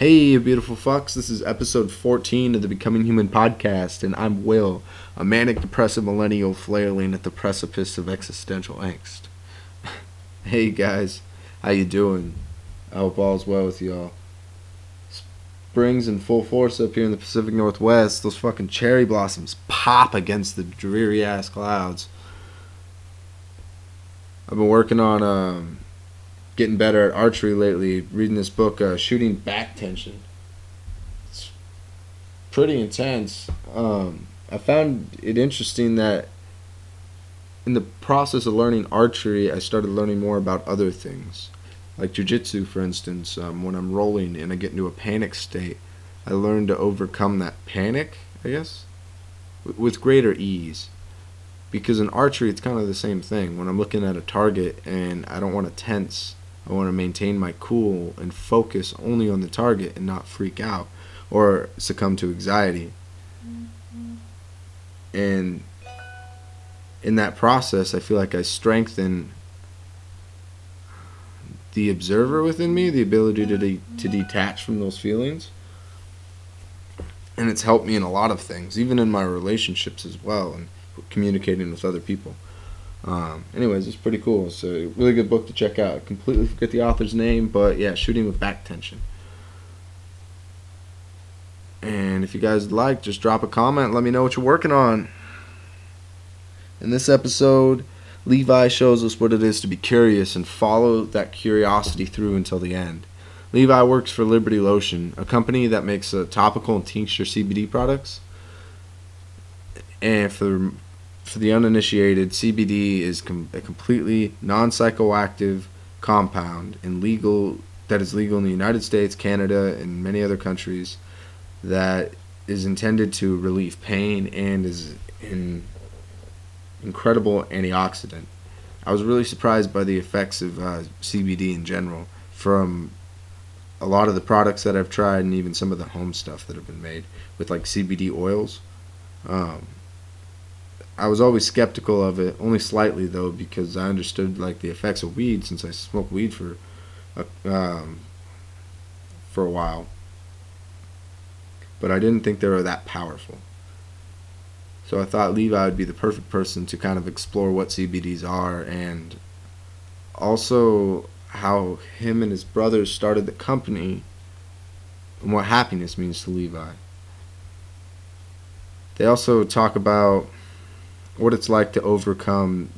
Hey, beautiful fucks. This is episode 14 of the Becoming Human podcast, and I'm Will, a manic depressive millennial flailing at the precipice of existential angst. hey, guys. How you doing? I hope all's well with y'all. Spring's in full force up here in the Pacific Northwest. Those fucking cherry blossoms pop against the dreary ass clouds. I've been working on um, getting better at archery lately. Reading this book, uh, Shooting Back Tension. It's pretty intense. Um, I found it interesting that in the process of learning archery, I started learning more about other things. Like jujitsu, for instance, um, when I'm rolling and I get into a panic state, I learn to overcome that panic, I guess, with greater ease because in archery it's kind of the same thing when i'm looking at a target and i don't want to tense i want to maintain my cool and focus only on the target and not freak out or succumb to anxiety. Mm-hmm. And in that process i feel like i strengthen the observer within me the ability to, de- to mm-hmm. detach from those feelings. And it's helped me in a lot of things even in my relationships as well and communicating with other people. Um, anyways, it's pretty cool. So really good book to check out. I completely forget the author's name, but yeah, Shooting with Back Tension. And if you guys like, just drop a comment. Let me know what you're working on. In this episode, Levi shows us what it is to be curious and follow that curiosity through until the end. Levi works for Liberty Lotion, a company that makes uh, topical and tincture CBD products. And for for the uninitiated, CBD is com- a completely non-psychoactive compound and legal that is legal in the United States, Canada, and many other countries that is intended to relieve pain and is an incredible antioxidant. I was really surprised by the effects of uh, CBD in general from a lot of the products that I've tried and even some of the home stuff that have been made with like CBD oils. Um, I was always skeptical of it, only slightly though, because I understood like the effects of weed since I smoked weed for a, um, for a while. But I didn't think they were that powerful. So I thought Levi would be the perfect person to kind of explore what CBDs are and also how him and his brothers started the company and what happiness means to Levi. They also talk about what it's like to overcome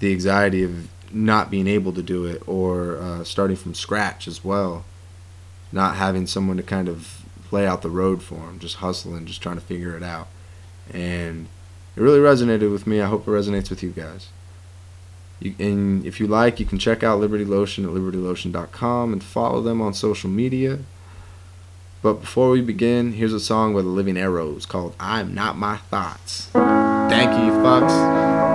the anxiety of not being able to do it or uh, starting from scratch as well. Not having someone to kind of lay out the road for them, just hustling, just trying to figure it out. And it really resonated with me. I hope it resonates with you guys. You, and if you like, you can check out Liberty Lotion at libertylotion.com and follow them on social media. But before we begin, here's a song by the Living Arrows called I'm Not My Thoughts. Thank you, fucks.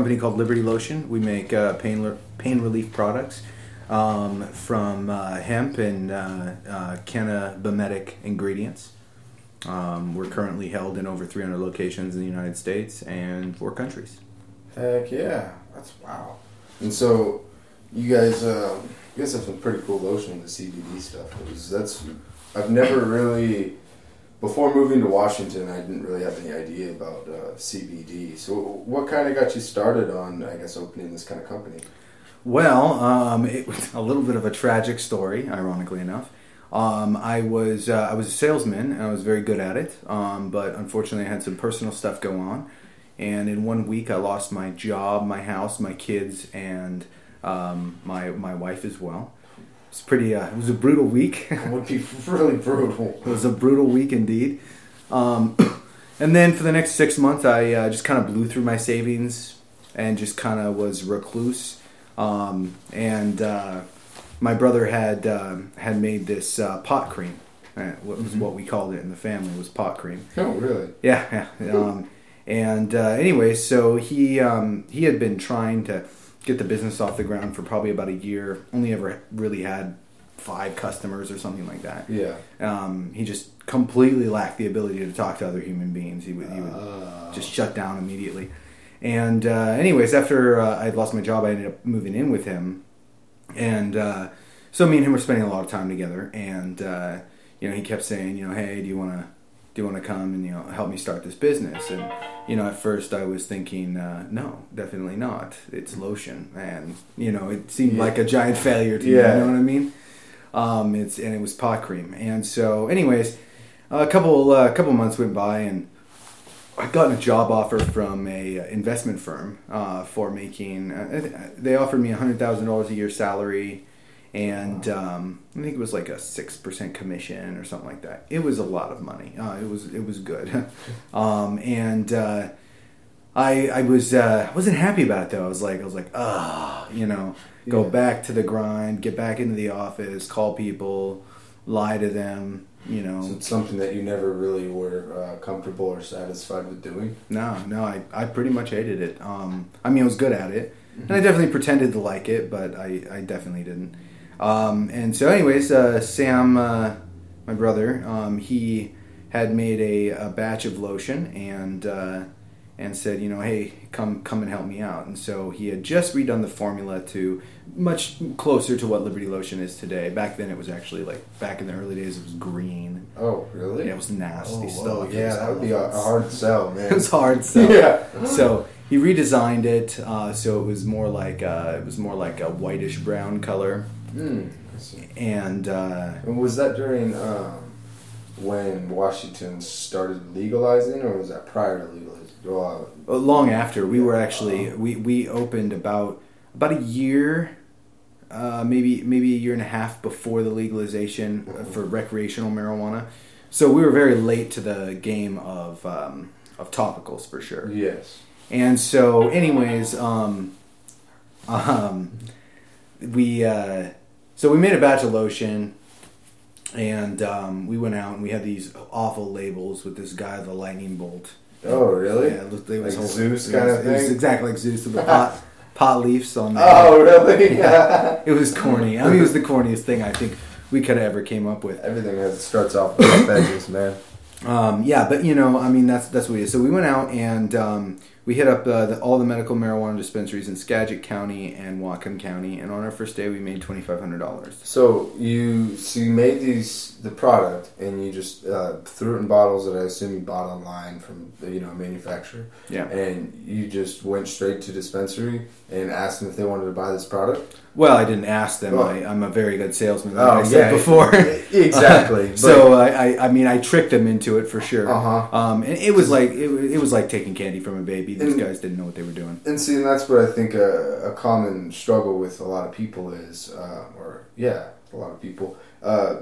Company called Liberty Lotion. We make uh, pain le- pain relief products um, from uh, hemp and uh, uh, cannabimetic ingredients. Um, we're currently held in over 300 locations in the United States and four countries. Heck yeah, that's wow. And so, you guys, um, you guys have some pretty cool lotion, the CBD stuff. That's I've never really before moving to Washington, I didn't really have any idea about uh, CBD. So, what kind of got you started on, I guess, opening this kind of company? Well, um, it was a little bit of a tragic story, ironically enough. Um, I was uh, I was a salesman and I was very good at it, um, but unfortunately I had some personal stuff go on, and in one week I lost my job, my house, my kids, and um, my my wife as well. It's pretty. Uh, it was a brutal week. It would be really brutal. It was a brutal week indeed. Um, and then for the next six months, I uh, just kind of blew through my savings and just kind of was recluse. Um, and uh, my brother had um had made this uh, pot cream. Uh, what was what we called it in the family was pot cream. Oh, really? Yeah, yeah. Um, and uh, anyway, so he um, he had been trying to get the business off the ground for probably about a year. Only ever really had five customers or something like that. Yeah. Um, he just completely lacked the ability to talk to other human beings. He would, he would Uh, just shut down immediately. And uh, anyways, after uh, I had lost my job, I ended up moving in with him, and uh, so me and him were spending a lot of time together. And uh, you know, he kept saying, you know, hey, do you want to do you want to come and you know help me start this business? And you know, at first I was thinking, uh, no, definitely not. It's lotion, and you know, it seemed Yeah. like a giant failure to Yeah. me. You know what I mean? Um, it's and it was pot cream, and so anyways, a couple uh, couple months went by, and I got a job offer from a uh, investment firm uh, for making. Uh, they offered me hundred thousand dollars a year salary, and um, I think it was like a six percent commission or something like that. It was a lot of money. Uh, it was it was good, um, and uh, I I was uh, wasn't happy about it though. I was like I was like ah you know go Yeah. back to the grind, get back into the office, call people, lie to them. You know, So it's something that you never really were uh, comfortable or satisfied with doing. No, no, I, I pretty much hated it. Um, I mean, I was good at it, and I definitely pretended to like it, but I, I definitely didn't. Um, and so, anyways, uh, Sam, uh, my brother, um, he had made a, a batch of lotion and uh, and said, you know, hey, come come and help me out. And so he had just redone the formula to much closer to what Liberty Lotion is today. Back then, it was actually like back in the early days, it was green. Oh, really? Yeah, it was nasty Oh, stuff. whoa. Yeah, that would be a, a hard sell, man. It was hard. So Yeah. so he redesigned it uh, so it was more like uh, it was more like a whitish brown color, See. and uh, was that during um, when Washington started legalizing, or was that prior to legalizing? Well, long after we were actually we, we opened about about a year. Uh, maybe maybe a year and a half before the legalization for recreational marijuana, so we were very late to the game of um, of topicals for sure. yes. And so, anyways, um, Um, we uh, so we made a batch of lotion, and um, we went out and we had these awful labels with this guy, the lightning bolt. Oh, really? Yeah, it looked, it was Like whole- Zeus it kind was- of It was exactly like Zeus with the pot pot leaves on. the Oh, really? Yeah. It was corny. I mean, it was the corniest thing I think we could have ever came up with. Everything has, starts off with edges, man. Um, yeah, but you know, I mean, that's that's what it is. So we went out and um, we hit up uh, the, all the medical marijuana dispensaries in Skagit County and Whatcom County, and on our first day, we made twenty five hundred dollars. So you so you made these the product and you just uh, threw it in bottles that I assume you bought online from you know a manufacturer. Yeah. And you just went straight to dispensary and asked them if they wanted to buy this product. Well, I didn't ask them. Oh. I, I'm a very good salesman, like I said before. exactly. so I, I, I mean, I tricked them into it for sure. Uh-huh. Um, and it was like it, it was like taking candy from a baby. These And- guys didn't know what they were doing. And see, and that's what I think a, a common struggle with a lot of people is, uh, or yeah, a lot of people, uh,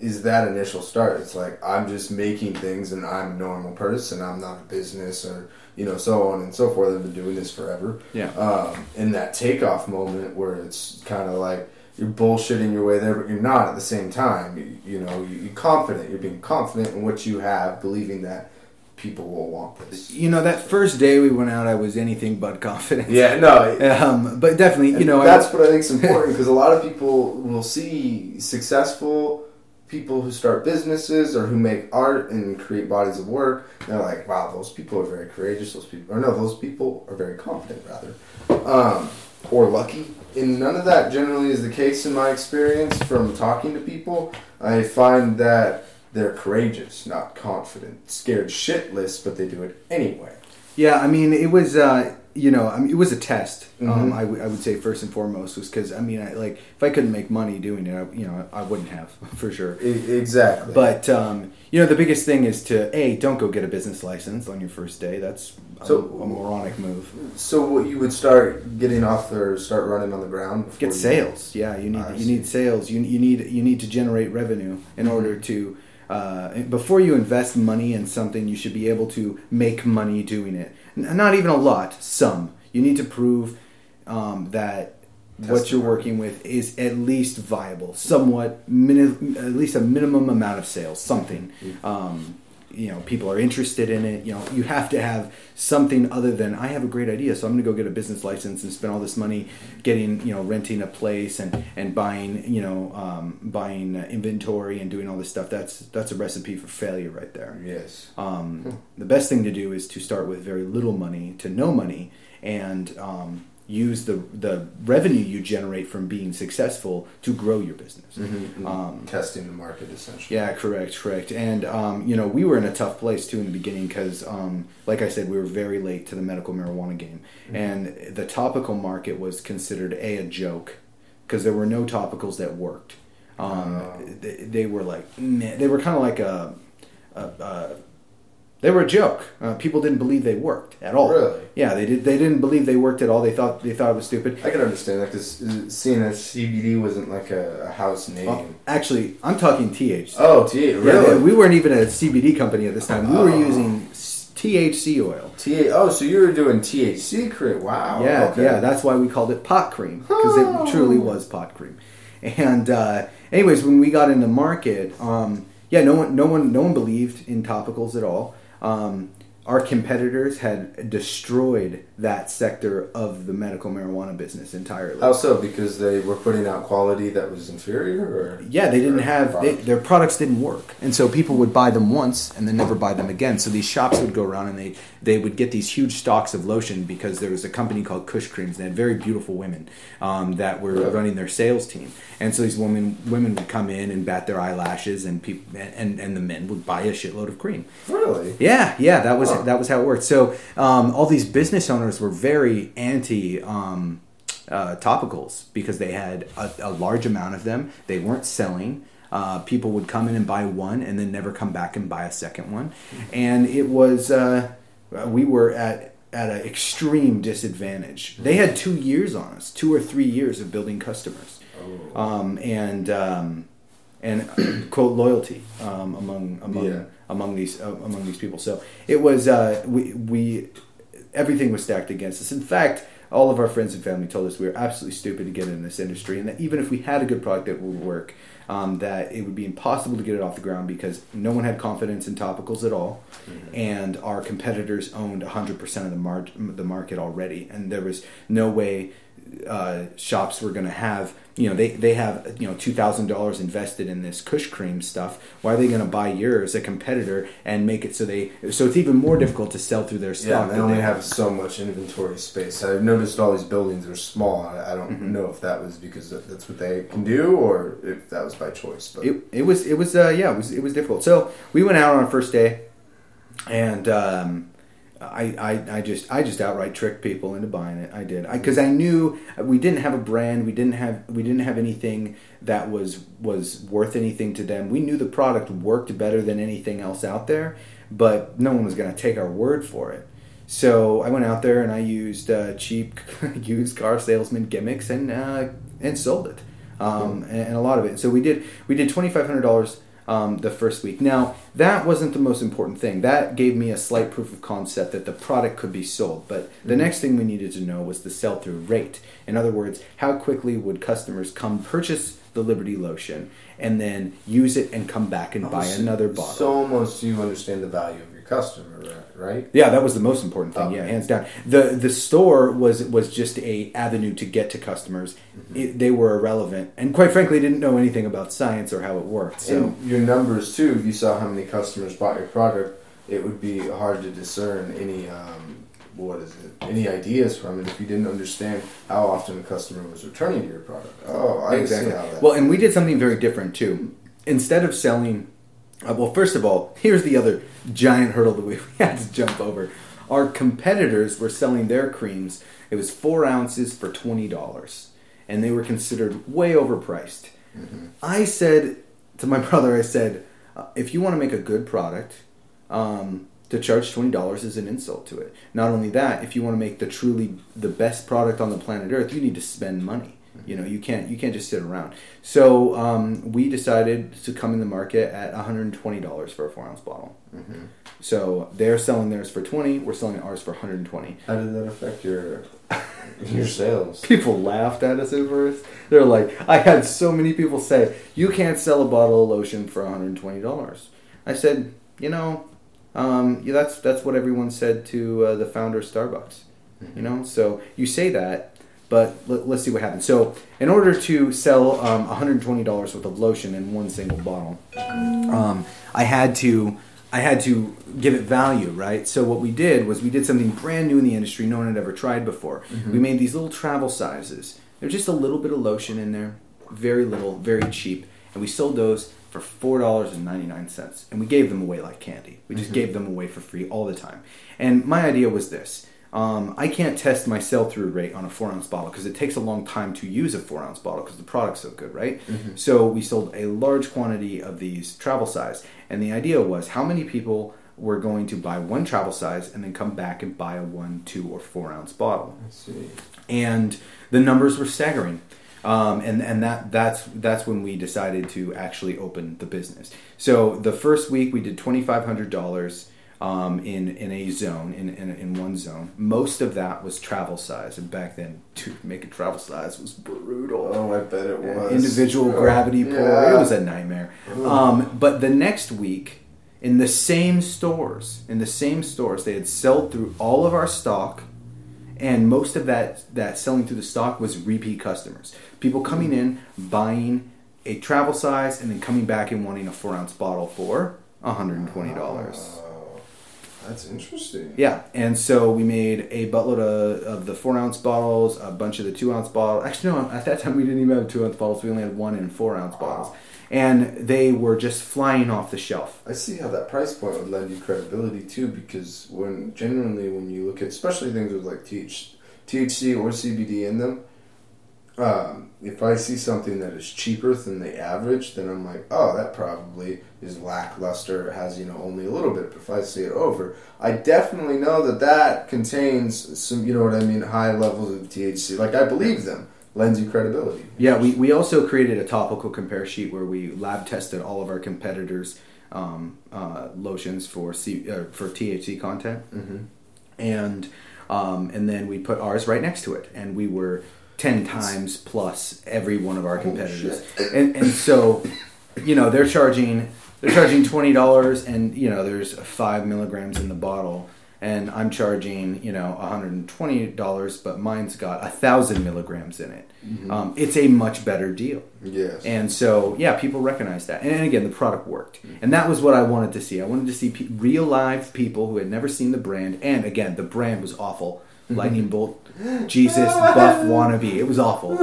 is that initial start. It's like I'm just making things, and I'm a normal person. I'm not a business, or you know, so on and so forth. I've been doing this forever. Yeah. Um, in that takeoff moment where it's kind of like you're bullshitting your way there, but you're not at the same time. You, you know, you, you're confident. You're being confident in what you have, believing that people will want this. You know, that first day we went out, I was anything but confident. Yeah, no, Um, but definitely, you And know, I- that's what I think is important because a lot of people will see successful people who start businesses or who make art and create bodies of work, they're like, wow, those people are very courageous. Those people, or no, those people are very confident, rather, um, or lucky. And none of that generally is the case in my experience from talking to people. I find that they're courageous, not confident, scared shitless, but they do it anyway. Yeah, I mean, it was, uh, you know, I mean, it was a test. Um, Mhm. I, w- I would say first and foremost was because I mean, I, like if I couldn't make money doing it, I, you know, I wouldn't have for sure. E- exactly. But um, you know, the biggest thing is to a don't go get a business license on your first day. That's a, So- a moronic move. So what you would start getting off or start running on the ground? Get you- sales. Yeah, you need you need sales. You you need you need to generate revenue in Mm-hmm. order to. Uh, before you invest money in something, you should be able to make money doing it. Not even a lot, some. You need to prove um, that what you're working with is at least viable, somewhat, mini- at least a minimum amount of sales, something. Mm-hmm. Um, you know, people are interested in it. You know, you have to have something other than I have a great idea, so I'm going to go get a business license and spend all this money getting, you know, renting a place and and buying, you know, um, buying uh, inventory and doing all this stuff. That's that's a recipe for failure right there. Yes. Um, the best thing to do is to start with very little money to no money and um, use the the revenue you generate from being successful to grow your business. Um, Testing the market essentially. yeah, correct, correct. And um, you know, we were in a tough place too in the beginning because, um, like I said, we were very late to the medical marijuana game, and the topical market was considered a a joke because there were no topicals that worked. Um, Oh. they, they were like, they were kind of like a, a, a they were a joke. Uh, people didn't believe they worked at all. Really? Yeah, they did. They didn't believe they worked at all. They thought they thought it was stupid. I can understand that because seeing as CBD wasn't like a, a house name. Oh, actually, I'm talking THC. Oh, T Yeah, really? we weren't even a CBD company at this time. We were Oh. using THC oil. T. Oh, so you were doing THC cream? Wow. yeah, okay. yeah. That's why we called it pot cream because Oh. it truly was pot cream. And uh, anyways, when we got in the market, um, yeah, no one, no one, no one believed in topicals at all. Um, our competitors had destroyed that sector of the medical marijuana business entirely. How so? Because they were putting out quality that was inferior, or Yeah, they didn't have they, their products didn't work, and so people would buy them once and then never buy them again. So these shops would go around and they they would get these huge stocks of lotion because there was a company called Kush Creams. They had very beautiful women um, that were Yeah. running their sales team, and so these women women would come in and bat their eyelashes, and people and and the men would buy a shitload of cream. really. Yeah, yeah, that was Huh. that was how it worked. So um, all these business owners were very anti um, uh, topicals because they had a, a large amount of them. They weren't selling. Uh, people would come in and buy one and then never come back and buy a second one, and it was uh, we were at at an extreme disadvantage. They had two years on us, two or three years of building customers, Oh. um, and um, and quote loyalty um, among among Yeah. Among these uh, among these people. So it was uh, we we everything was stacked against us. In fact, all of our friends and family told us we were absolutely stupid to get in this industry, and that even if we had a good product that would work, um, that it would be impossible to get it off the ground because no one had confidence in topicals at all, and our competitors owned 100% of the, mar- the market already, and there was no way uh, shops were going to have you know they, they have you know two thousand dollars invested in this Kush cream stuff. Why are they going to buy yours, a competitor, and make it so they so it's even more difficult to sell through their Yeah, they only have so much inventory space. I've noticed all these buildings are small. I, I don't Mm-hmm. know if that was because that's what they can do or if that was by choice. But it, it was it was uh, yeah it was it was difficult. So we went out on our first day, and um, I, I I just I just outright tricked people into buying it. I did because I, knew we didn't have a brand. We didn't have we didn't have anything that was was worth anything to them. We knew the product worked better than anything else out there, but no one was going to take our word for it. So I went out there and I used uh, cheap used car salesman gimmicks and uh, and sold it, um, and, and a lot of it. So we did we did twenty five hundred dollars um, the first week. Now that wasn't the most important thing. That gave me a slight proof of concept that the product could be sold. But the next thing we needed to know was the sell through rate. In other words, how quickly would customers come purchase the Liberty lotion and then use it and come back and buy So- another bottle? So almost you understand the value of customer, right? Yeah, that was the most important thing. Yeah, hands down. the The store was was just a avenue to get to customers. It, they were irrelevant, and quite frankly, didn't know anything about science or how it worked. So And your numbers too. If you saw how many customers bought your product, it would be hard to discern any um, what is it? Any ideas from it if you didn't understand how often a customer was returning to your product. Oh, I exactly. see how that. Well, and we did something very different too. Instead of selling, uh, well, first of all, here's the other giant hurdle that we had to jump over. Our competitors were selling their creams. It was four ounces for twenty dollars, and they were considered way overpriced. I said to my brother, I said, uh, if you want to make a good product, um, to charge twenty dollars is an insult to it. Not only that, if you want to make the truly the best product on the planet Earth, you need to spend money. You know, you can't you can't just sit around. So um, we decided to come in the market at one hundred and twenty dollars for a four ounce bottle. So they're selling theirs for twenty. We're selling ours for one hundred and twenty. how did that affect your your sales? People laughed at us at first. They're like, I had so many people say, "You can't sell a bottle of lotion for one hundred and twenty dollars." I said, you know, um, yeah, that's that's what everyone said to uh, the founder of Starbucks. You know, so you say that, but let, us see what happens. So, in order to sell um, one hundred and twenty dollars worth of lotion in one single bottle, um, I had to I had to give it value, right? So what we did was we did something brand new in the industry, no one had ever tried before. We made these little travel sizes. There's just a little bit of lotion in there, very little, very cheap, and we sold those for four dollars and ninety nine cents, and we gave them away like candy. We just gave them away for free all the time. And my idea was this. Um, I can't test my sell through rate on a four ounce bottle because it takes a long time to use a four ounce bottle because the product's so good, right? So we sold a large quantity of these travel size, and the idea was how many people were going to buy one travel size and then come back and buy a one, two, or four ounce bottle I see. and the numbers were staggering. Um, and and that that's that's when we decided to actually open the business. So the first week we did twenty five hundred dollars um, in in a zone in, in in one zone. Most of that was travel size, and back then, to make a travel size was brutal. Oh, I bet it was. An individual oh, gravity yeah. pull. It was a nightmare. Um, but the next week, in the same stores, in the same stores, they had sold through all of our stock, and most of that that selling through the stock was repeat customers. People coming mm. in buying a travel size and then coming back and wanting a four ounce bottle for $120 that's interesting. Yeah, and so we made a buttload of, of the four ounce bottles, a bunch of the two ounce bottles. Actually, no, at that time we didn't even have two ounce bottles. We only had one and four ounce bottles, and they were just flying off the shelf. I see how that price point would lend you credibility too, because when generally when you look at especially things with like TH, THC or CBD in them, um, if I see something that is cheaper than the average, then I'm like, oh, that probably is lackluster. It has you know only a little bit. But if I see it over, I definitely know that that contains some you know what I mean high levels of THC. Like I believe them, lends you credibility. Yeah, we, we also created a topical compare sheet where we lab tested all of our competitors' um, uh, lotions for C, uh, for THC content, Mm-hmm. and um, and then we put ours right next to it, and we were ten times plus every one of our competitors, and and so, you know, they're charging they're charging twenty dollars, and you know, there's five milligrams in the bottle. And I'm charging, you know, $120, but mine's got a thousand milligrams in it. Mm-hmm. Um, it's a much better deal. Yes. And so, yeah, people recognize that. And again, the product worked. Mm-hmm. And that was what I wanted to see. I wanted to see pe- real live people who had never seen the brand. And again, the brand was awful. Mm-hmm. Lightning Bolt, Jesus, Buff wannabe. It was awful.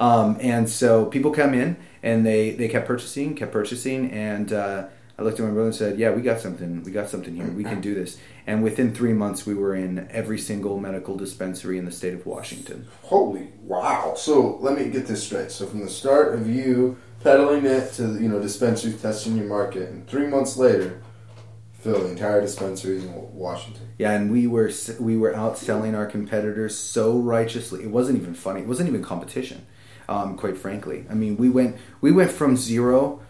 Um, and so people come in and they, they kept purchasing, kept purchasing. And uh, I looked at my brother and said, Yeah, we got something. We got something here. We can do this. And within three months, we were in every single medical dispensary in the state of Washington. Holy wow! So let me get this straight. So from the start of you peddling it to you know dispensaries testing your market, and three months later, fill the entire dispensaries in Washington. Yeah, and we were we were outselling our competitors so righteously. It wasn't even funny. It wasn't even competition. Um, quite frankly, I mean, we went we went from zero,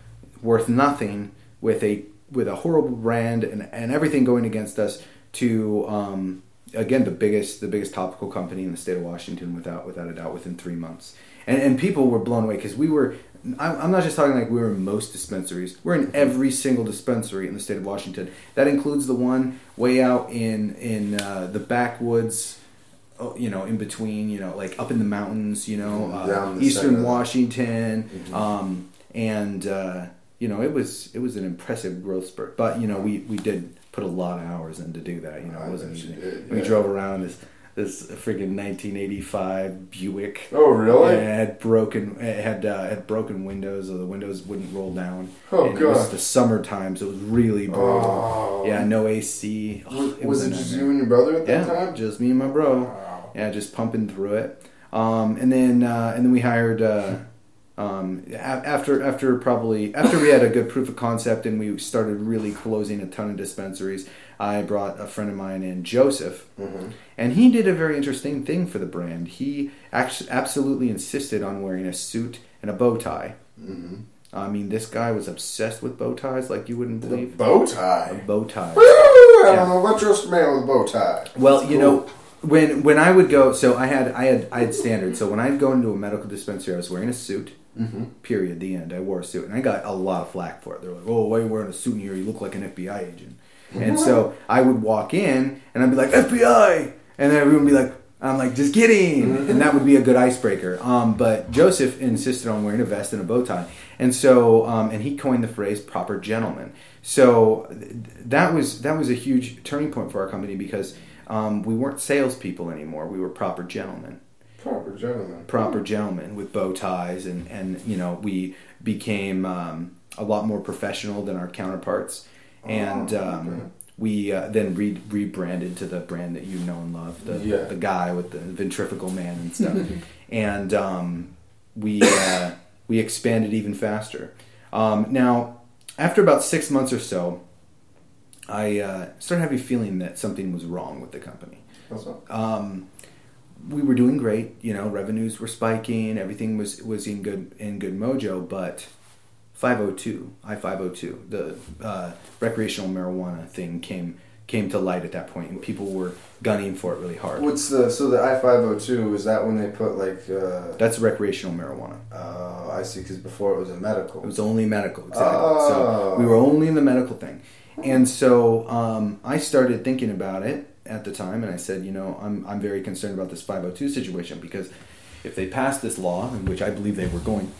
worth nothing, with a with a horrible brand and, and everything going against us, to um, again the biggest the biggest topical company in the state of Washington without without a doubt within three months. And and people were blown away because we were. I'm I'm not just talking like we're in most dispensaries. We're in every single dispensary in the state of Washington. That includes the one way out in in uh, the backwoods, oh, you know, in between, you know, like up in the mountains, you know, Mhm, uh, eastern Washington, Mhm. um, and uh, you know, it was it was an impressive growth spurt. But you know, we we did put a lot of hours in to do that. You know, it wasn't easy. did, We drove around this this freaking 1985 Buick. Oh really? Yeah, it had broken. It had uh, had broken windows, so the windows wouldn't roll down. Oh, and It was the summertime, so it was really brutal. Oh. Yeah, no AC. Was, Ugh, was a it just you and your brother at that Yeah, time? just me and my bro. Wow. Yeah, just pumping through it. Um, and then uh, and then we hired. Uh, um, after after probably after we had a good proof of concept and we started really closing a ton of dispensaries, I brought a friend of mine in, Joseph, Mhm. and he did a very interesting thing for the brand. He actually absolutely insisted on wearing a suit and a bow tie. Mhm. I mean, this guy was obsessed with bow ties like you wouldn't believe. bow A tie. bow tie. I'm a retro man with a bow tie. Well, That's you cool. know, when when I would go, so I had I had I had standards. So when I'd go into a medical dispensary, I was wearing a suit. Mhm. Period. The end. I wore a suit, and I got a lot of flack for it. They're like, "Oh, why are you wearing a suit in here? You look like an FBI agent." And so I would walk in, and I'd be like, "FBI," and then everyone would be like, "I'm like, just kidding," and that would be a good icebreaker. Um, but Joseph insisted on wearing a vest and a bow tie, and so um, and he coined the phrase "proper gentleman." So th- that was that was a huge turning point for our company because um, we weren't salespeople anymore. We were proper gentlemen Proper gentlemen. proper gentlemen with bow ties and and you know we became um, a lot more professional than our counterparts and Oh, um, okay. we uh, then re- rebranded to the brand that you know and love the, Yeah. the guy with the Vitruvian man and stuff and um, we uh, we expanded even faster um, now after about six months or so I uh, started having a feeling that something was wrong with the company um, we were doing great. You know, revenues were spiking. Everything was was in good in good mojo. But 502, I 502, the uh, recreational marijuana thing came came to light at that point, and people were gunning for it really hard. What's the so the I five hundred two? Is that when they put like? uh That's recreational marijuana. uh, I see. Because before it was a medical. It was only medical, exactly. Oh. So we were only in the medical thing, and so um, I started thinking about it at the time, and I said, you know, I'm I'm very concerned about this 502 situation because if they passed this law, in which I believe they were going,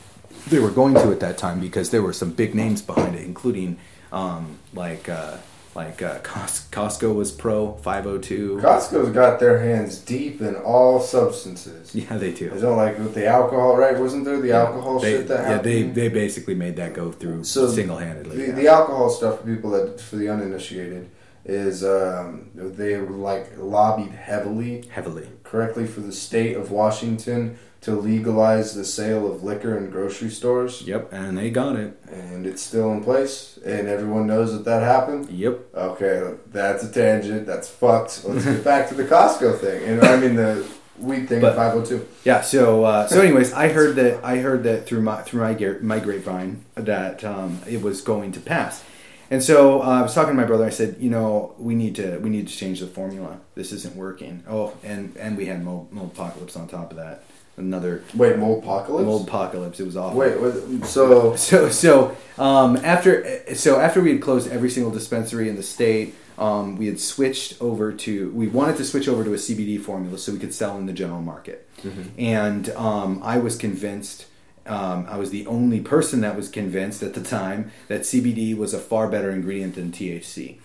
they were going to at that time because there were some big names behind it, including um, like uh, like uh, Cos- Costco was pro 502. Costco's got their hands deep in all substances. Yeah, they do. Is that like with the alcohol, right? Wasn't there the alcohol They, shit that yeah, happened? they they basically made that go through So single handedly. The, the alcohol stuff for people that for the uninitiated is um, they like lobbied heavily, heavily. correctly for the state of Washington to legalize the sale of liquor in grocery stores, Yep, and they got it. and it's still in place, and everyone knows that that happened. Yep. Okay, that's a tangent. That's fucked. Let's get back to the Costco thing, and I mean the weed thing. But- Five hundred two. Yeah. So uh, so anyways, I heard that I heard that through my through my my grapevine that um, it was going to pass, and so uh, I was talking to my brother. I said, you know, we need to we need to change the formula. This isn't working. Oh, and and we had mold, mold apocalypse on top of that. Another Wait, mold apocalypse. mold apocalypse. It was awful. Wait, so So so um, after so after we had closed every single dispensary in the state, um, we had switched over to we wanted to switch over to a CBD formula so we could sell in the general market, and um, I was convinced. Um, I was the only person that was convinced at the time that CBD was a far better ingredient than THC.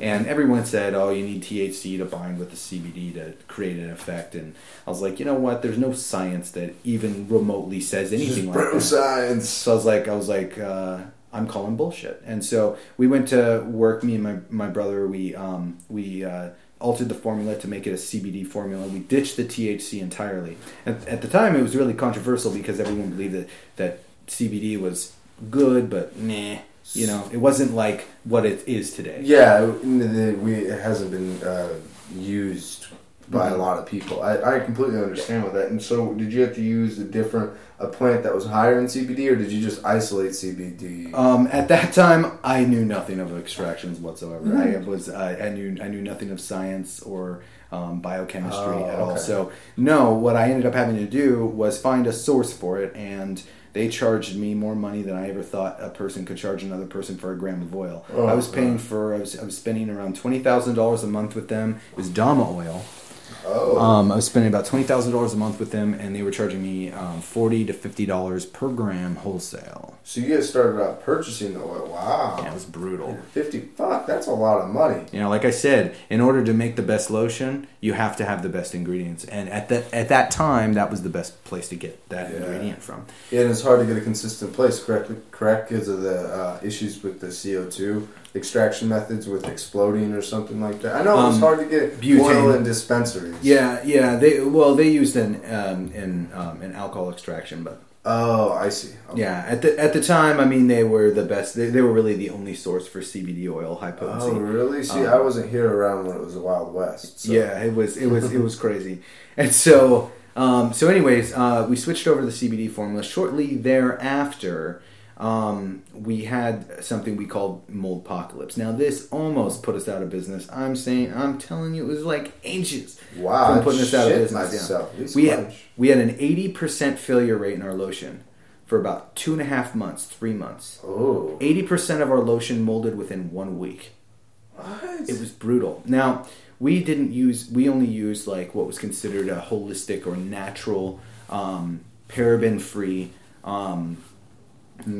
And everyone said, "Oh, you need THC to bind with the CBD to create an effect." And I was like, "You know what? There's no science that even remotely says anything like bro that." science. So I was like, I was like, uh, I'm calling bullshit. And so we went to work. Me and my my brother, we um, we uh, altered the formula to make it a CBD formula. We ditched the THC entirely. At, at the time, it was really controversial because everyone believed that that CBD was good, but nah. You know, it wasn't like what it is today. Yeah, the- the- we it hasn't been uh, used by a lot of people. I, I completely understand with that. And so, did you have to use a different a plant that was higher in CBD, or did you just isolate CBD? Um, at that time, I knew nothing of extractions whatsoever. I was I, I knew I knew nothing of science or um, biochemistry Oh, at all. So no, what I ended up having to do was find a source for it, and they charged me more money than I ever thought a person could charge another person for a gram of oil. Oh, I was paying for I was, I was spending around twenty thousand dollars a month with them. It was Dama oil. Oh, Um, I was spending about twenty thousand dollars a month with them, and they were charging me um, forty to fifty dollars per gram wholesale. so you guys started out purchasing the oil. Wow, Yeah, it was brutal. fifty. Fuck, that's a lot of money. You know, like I said, in order to make the best lotion, you have to have the best ingredients, and at that at that time, that was the best place to get that Yeah. ingredient from. Yeah, and it's hard to get a consistent place, correct? Correct, because of the uh, issues with the CO two extraction methods with exploding or something like that. I know it's Um, hard to get butane. oil in dispensaries. Yeah, yeah. They well, they used an um, an um, an alcohol extraction, but Oh, I see. Okay. yeah, at the at the time, I mean, they were the best. They, they were really the only source for CBD oil, high potency. Oh, really? See, Um, I wasn't here around when it was the Wild West. So. Yeah, it was it was it was crazy. And so um, so anyways, uh, we switched over to the CBD formula. Shortly thereafter, um, we had something we called mold apocalypse. Now this almost put us out of business. I'm saying I'm telling you, it was like inches Wow, from putting us out of business. yeah. myself. We had we had an eighty percent failure rate in our lotion for about two and a half months, three months. Oh, Eighty percent of our lotion molded within one week. what? It was brutal. Now we didn't use. We only used like what was considered a holistic or natural, um, paraben-free um,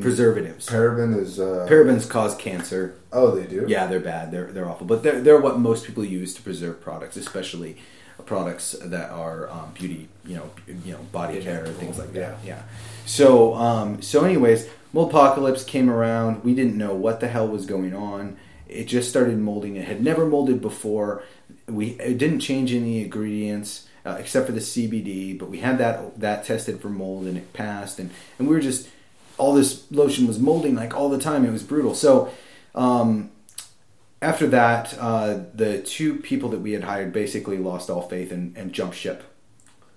preservatives. paraben is. Uh, Parabens cause cancer. Oh, they do. Yeah, they're bad. They're they're awful. But they're they're what most people use to preserve products, especially products that are um, beauty, you know, you know, body care and things like that. Yeah. So um, so anyways, mold apocalypse came around. We didn't know what the hell was going on. It just started molding. It had never molded before. We it didn't change any ingredients. Uh, except for the CBD, but we had that that tested for mold and it passed, and, and we were just all this lotion was molding like all the time. It was brutal. So um, after that, uh, the two people that we had hired basically lost all faith and, and jumped ship.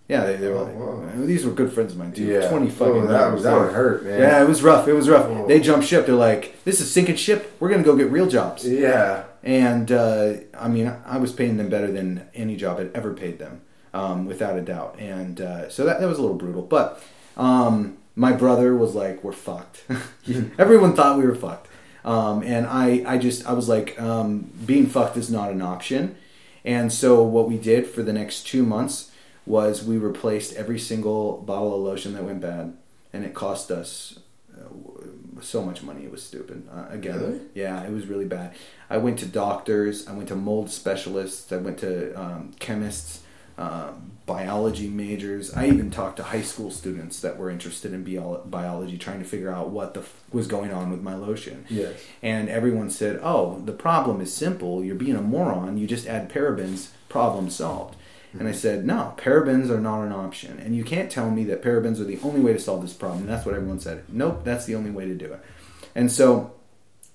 Yeah, they, they were Oh, like, wow. these were good friends of mine too. Yeah. Twenty fucking Oh, that was- that would hurt, man. Yeah, it was rough. It was rough. Oh. They jumped ship. They're like, this is sinking ship. We're gonna go get real jobs. Yeah. And uh, I mean, I was paying them better than any job I'd ever paid them, um, without a doubt. And uh, so that, that was a little brutal. But um, my brother was like, "We're fucked." Everyone thought we were fucked, um, and I, I just, I was like, um, being fucked is not an option. And so what we did for the next two months was we replaced every single bottle of lotion that went bad, and it cost us uh, so much money. It was stupid. Uh, again, Really? yeah, it was really bad. I went to doctors. I went to mold specialists. I went to um, chemists, um, biology majors. I even talked to high school students that were interested in bio- biology, trying to figure out what the f- was going on with my lotion. Yes. And everyone said, "Oh, the problem is simple. You're being a moron. You just add parabens. Problem solved." And I said, "No, parabens are not an option. And you can't tell me that parabens are the only way to solve this problem." And that's what everyone said. Nope, that's the only way to do it. And so,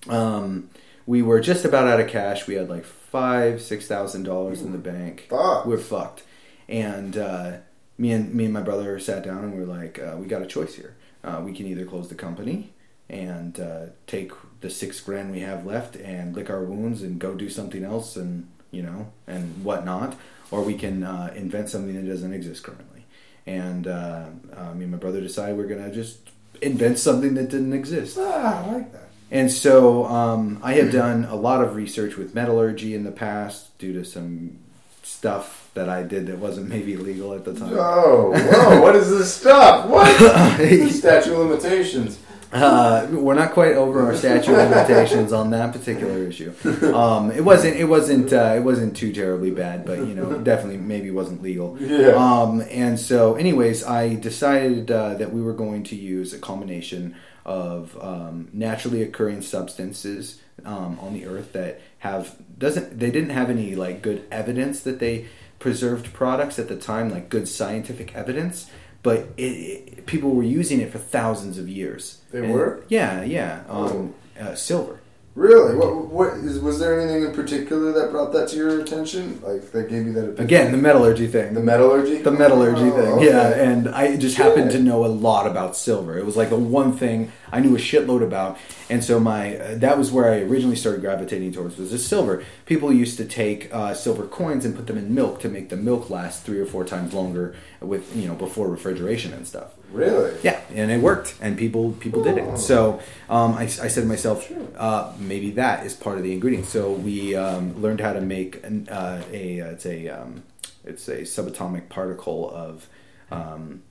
um, we were just about out of cash. We had like five, six thousand dollars in the bank. Fuck. We're fucked. And uh, me and me and my brother sat down and we were like, uh, "We got a choice here. Uh, we can either close the company." and uh, take the six grand we have left and lick our wounds and go do something else and you know and whatnot, or we can uh, invent something that doesn't exist currently. And uh, uh, me and my brother decided we're gonna just invent something that didn't exist. Ah, I like that. And so um, I had done a lot of research with metallurgy in the past due to some stuff that I did that wasn't maybe legal at the time. Oh, whoa! what is this stuff? What? Statute of limitations. Uh, we're not quite over our statute of limitations on that particular issue. Um, it wasn't. It wasn't. Uh, it wasn't too terribly bad, but you know, definitely maybe wasn't legal. Yeah. Um, and so, anyways, I decided uh, that we were going to use a combination of um, naturally occurring substances um, on the earth that have doesn't. They didn't have any like good evidence that they preserved products at the time, like good scientific evidence. But it, it, people were using it for thousands of years. They And- were? Yeah, yeah. Um, uh, silver. Really? What? What is? Was there anything in particular that brought that to your attention? Like that gave you that opinion? Again, the metallurgy thing. the metallurgy. the metallurgy Oh, thing. okay. Yeah, and I just happened to know a lot about silver. It was like the one thing I knew a shitload about, and so my uh, that was where I originally started gravitating towards was the silver. People used to take uh, silver coins and put them in milk to make the milk last three or four times longer with you know before refrigeration and stuff. Really? Yeah, and it worked, and people people did it. So um, I, I said to myself, uh, maybe that is part of the ingredient. So we um, learned how to make an, uh, a it's a um, it's a subatomic particle of um,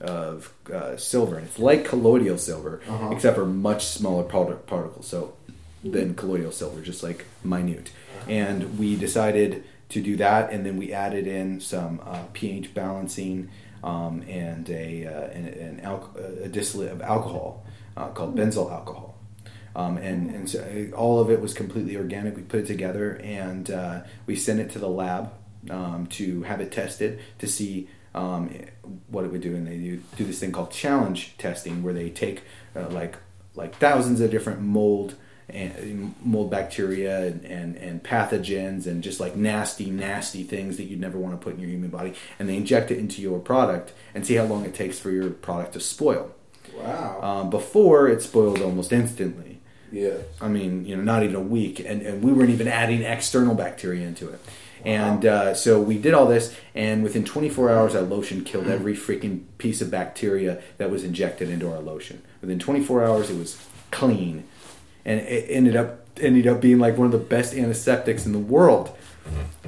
of uh, silver, and it's like colloidal silver, Uh-huh. except for much smaller part- particles. So than colloidal silver, just like minute. And we decided to do that, and then we added in some uh, pH balancing um, and a uh, an, an al- a distillate of alcohol uh, called benzyl alcohol. Um, and and so uh, all of it was completely organic. We put it together and uh, we sent it to the lab um, to have it tested to see um, what it would do. And they do, do this thing called challenge testing, where they take uh, like like thousands of different mold and mold bacteria and, and, and pathogens and just like nasty, nasty things that you'd never want to put in your human body, and they inject it into your product and see how long it takes for your product to spoil. Wow. Um, before it spoiled almost instantly. yeah. I mean, you know, not even a week, and, and we weren't even adding external bacteria into it. And uh, so we did all this, and within 24 hours, our lotion killed every freaking piece of bacteria that was injected into our lotion. Within 24 hours, it was clean, and it ended up ended up being like one of the best antiseptics in the world.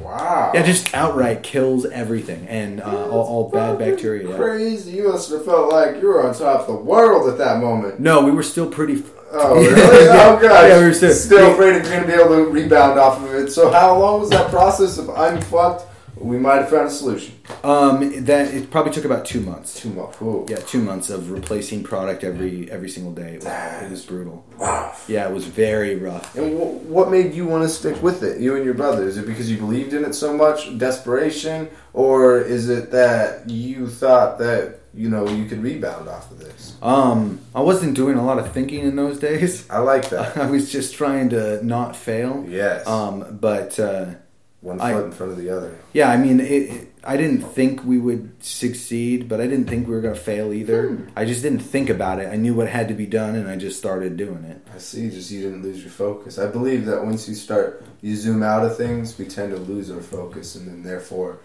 Wow. Yeah, just outright kills everything and uh, all, all bad bacteria. Crazy. You must have felt like you were on top of the world at that moment. No, we were still pretty. Oh, really? Oh, God. Yeah, we were still- still afraid if you're going to be able to rebound off of it. So, how long was that process of I'm fucked? We might have found a solution. Um, that it probably took about two months. Two months. Ooh. Yeah, two months of replacing product every every single day. It was, it was brutal. Wow. Yeah, it was very rough. And wh- what made you want to stick with it, you and your brother? Is it because you believed in it so much, desperation, or is it that you thought that you know you could rebound off of this? Um, I wasn't doing a lot of thinking in those days. I like that. I was just trying to not fail. yes, Um, but uh, one I- foot in front of the other. yeah, I mean, it, it, I didn't think we would succeed, but I didn't think we were going to fail either. Hmm. I just didn't think about it. I knew what had to be done, and I just started doing it. I see. Just you didn't lose your focus. I believe that once you start, you zoom out of things, we tend to lose our focus, and then therefore,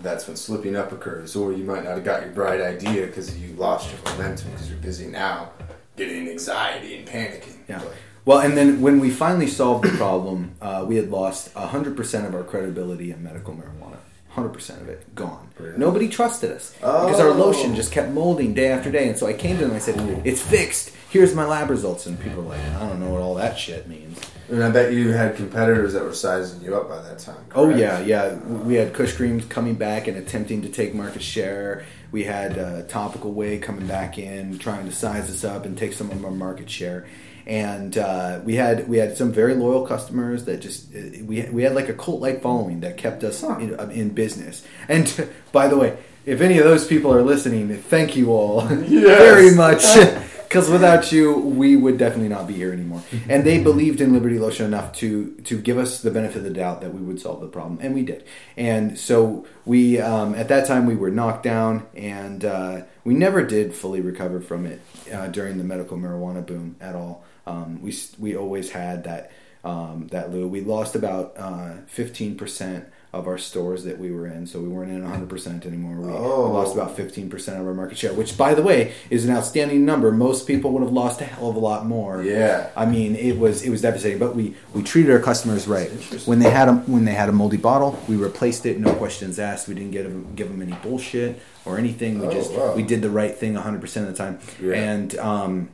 that's when slipping up occurs. Or you might not have got your bright idea because you lost your momentum because you're busy now, getting anxiety and panicking. Yeah. But- Well, and then when we finally solved the problem, uh, we had lost 100% of our credibility in medical marijuana. 100% of it gone. Really? Nobody trusted us because our Oh. lotion just kept molding day after day. And so I came to them and I said, It's fixed. Here's my lab results. And people were like, I don't know what all that shit means. And I bet you had competitors that were sizing you up by that time. Oh, correct? yeah, yeah. We had Kush Cream coming back and attempting to take market share. We had uh, Topical Way coming back in, trying to size us up and take some of our market share. And uh, we had we had some very loyal customers that just we we had like a cult like following that kept us in, uh, in business. And by the way, if any of those people are listening, thank you all Yes. very much Because without you, we would definitely not be here anymore. And they believed in Liberty Lotion enough to to give us the benefit of the doubt that we would solve the problem, and we did. And so we, um, at that time, we were knocked down, and uh, we never did fully recover from it uh, during the medical marijuana boom at all. Um, we we always had that um, that Lou. We lost about uh, fifteen percent of our stores that we were in, so we weren't in 100% anymore. We Oh. lost about 15% of our market share, which, by the way, is an outstanding number. Most people would have lost a hell of a lot more. Yeah. I mean, it was it was devastating, but we, we treated our customers right. When they had a when they had a moldy bottle, we replaced it, no questions asked. We didn't give them give them any bullshit or anything. We Oh, just wow. we did the right thing 100% of the time, Yeah. and um,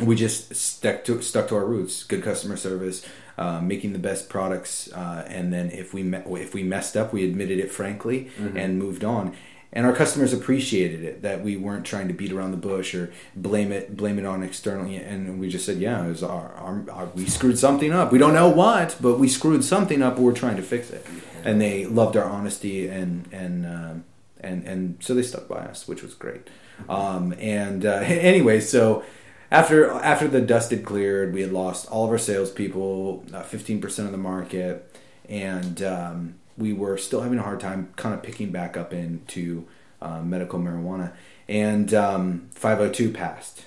we just stuck to stuck to our roots. Good customer service, uh, making the best products, uh, and then if we me- if we messed up, we admitted it frankly Mm-hmm. and moved on. And our customers appreciated it that we weren't trying to beat around the bush or blame it blame it on externally. And we just said, yeah, it was our, our, our we screwed something up. We don't know what, but we screwed something up. We're trying to fix it. And they loved our honesty and and um, and and so they stuck by us, which was great. Um, and uh, anyway, so after after the dust had cleared, we had lost all of our salespeople, uh, fifteen percent of the market, and um, we were still having a hard time kind of picking back up into uh, medical marijuana. And um, 502 passed,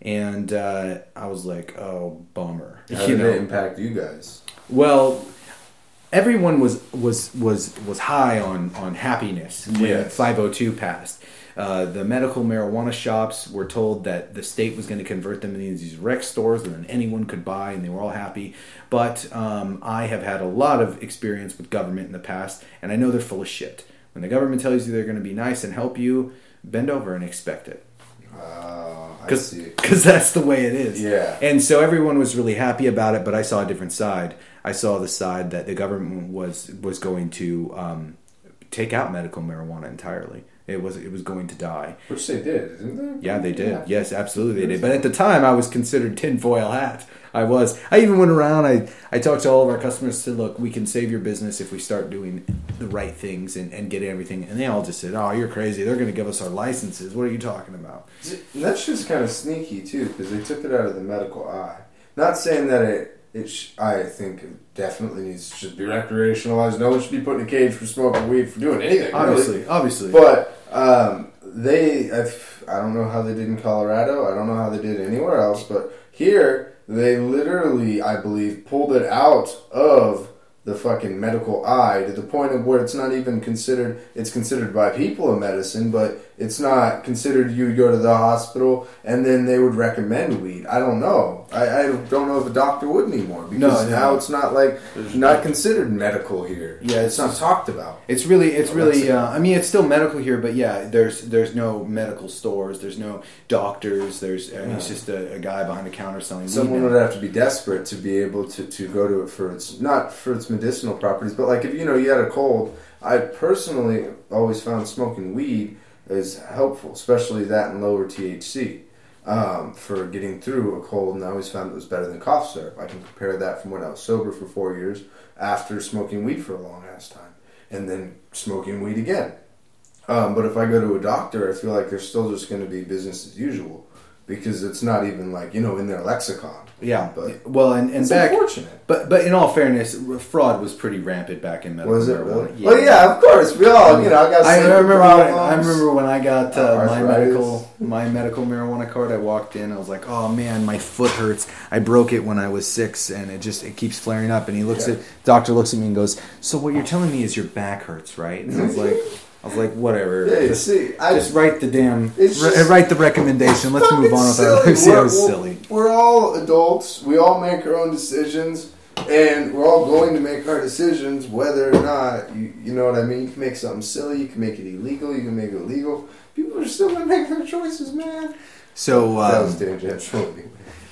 and uh, I was like, "Oh, bummer!" How did it impact you guys? Well, everyone was was was was high on on happiness when Yes. 502 passed. Uh, the medical marijuana shops were told that the state was going to convert them into these rec stores and then anyone could buy, and they were all happy. But um, I have had a lot of experience with government in the past, and I know they're full of shit. When the government tells you they're going to be nice and help you, bend over and expect it Uh, I because see. that's the way it is. Yeah. And so everyone was really happy about it, but I saw a different side. I saw the side that the government was was going to um, take out medical marijuana entirely. It was it was going to die. Which they did, didn't they? Yeah, they did. Yes, absolutely they did. But at the time, I was considered tinfoil hat. I was. I even went around. I, I talked to all of our customers. Said, "Look, we can save your business if we start doing the right things and, and get everything." And they all just said, "Oh, you're crazy. They're going to give us our licenses. What are you talking about?" That's just kind of sneaky too, because they took it out of the medical eye. Not saying that it, it sh- I think it definitely needs should be recreationalized. No one should be put in a cage for smoking weed for doing anything. really. Obviously, obviously. But um, they, I've, I don't know how they did in Colorado. I don't know how they did anywhere else. But here, they literally, I believe, pulled it out of the fucking medical eye to the point of where it's not even considered. It's considered by people a medicine, but it's not considered. You would go to the hospital and then they would recommend weed. I don't know. I, I don't know if a doctor would anymore because No, no. now it's not like not considered medical here. Yeah, it's not talked about. It's really, it's Oh, really. Uh, I mean, it's still medical here, but yeah, there's there's no medical stores, there's no doctors, there's uh, he's Yeah. just a, a guy behind a counter selling. weed Someone now. would have to be desperate to be able to, to go to it for its not for its medicinal properties, but like if you know you had a cold, I personally always found smoking weed is helpful, especially that and lower THC um, for getting through a cold. And I always found it was better than cough syrup. I can compare that from when I was sober for four years after smoking weed for a long ass time, and then smoking weed again. Um, but if I go to a doctor, I feel like there's still just going to be business as usual because it's not even like you know in their lexicon. Yeah, But- well, and and It's back, unfortunate. but but in all fairness, fraud was pretty rampant back in medical Was it marijuana. really? Well, yeah, of course. We all, you know, I got. I remember. When, I remember when I got uh, my medical my medical marijuana card. I walked in. I was like, "Oh man, my foot hurts. I broke it when I was six, and it just it keeps flaring up." And he looks Yeah. at doctor looks at me and goes, "So what you're telling me is your back hurts, right?" And I was like, "I was like, whatever. You just, see, I just write the damn just write the recommendation. Let's move on with our lives." Yeah, it was silly. We're all adults. We all make our own decisions, and we're all going to make our decisions whether or not you, you know what I mean. You can make something silly. You can make it illegal. You can make it legal. People are still gonna make their choices, man. So that um, was tangential.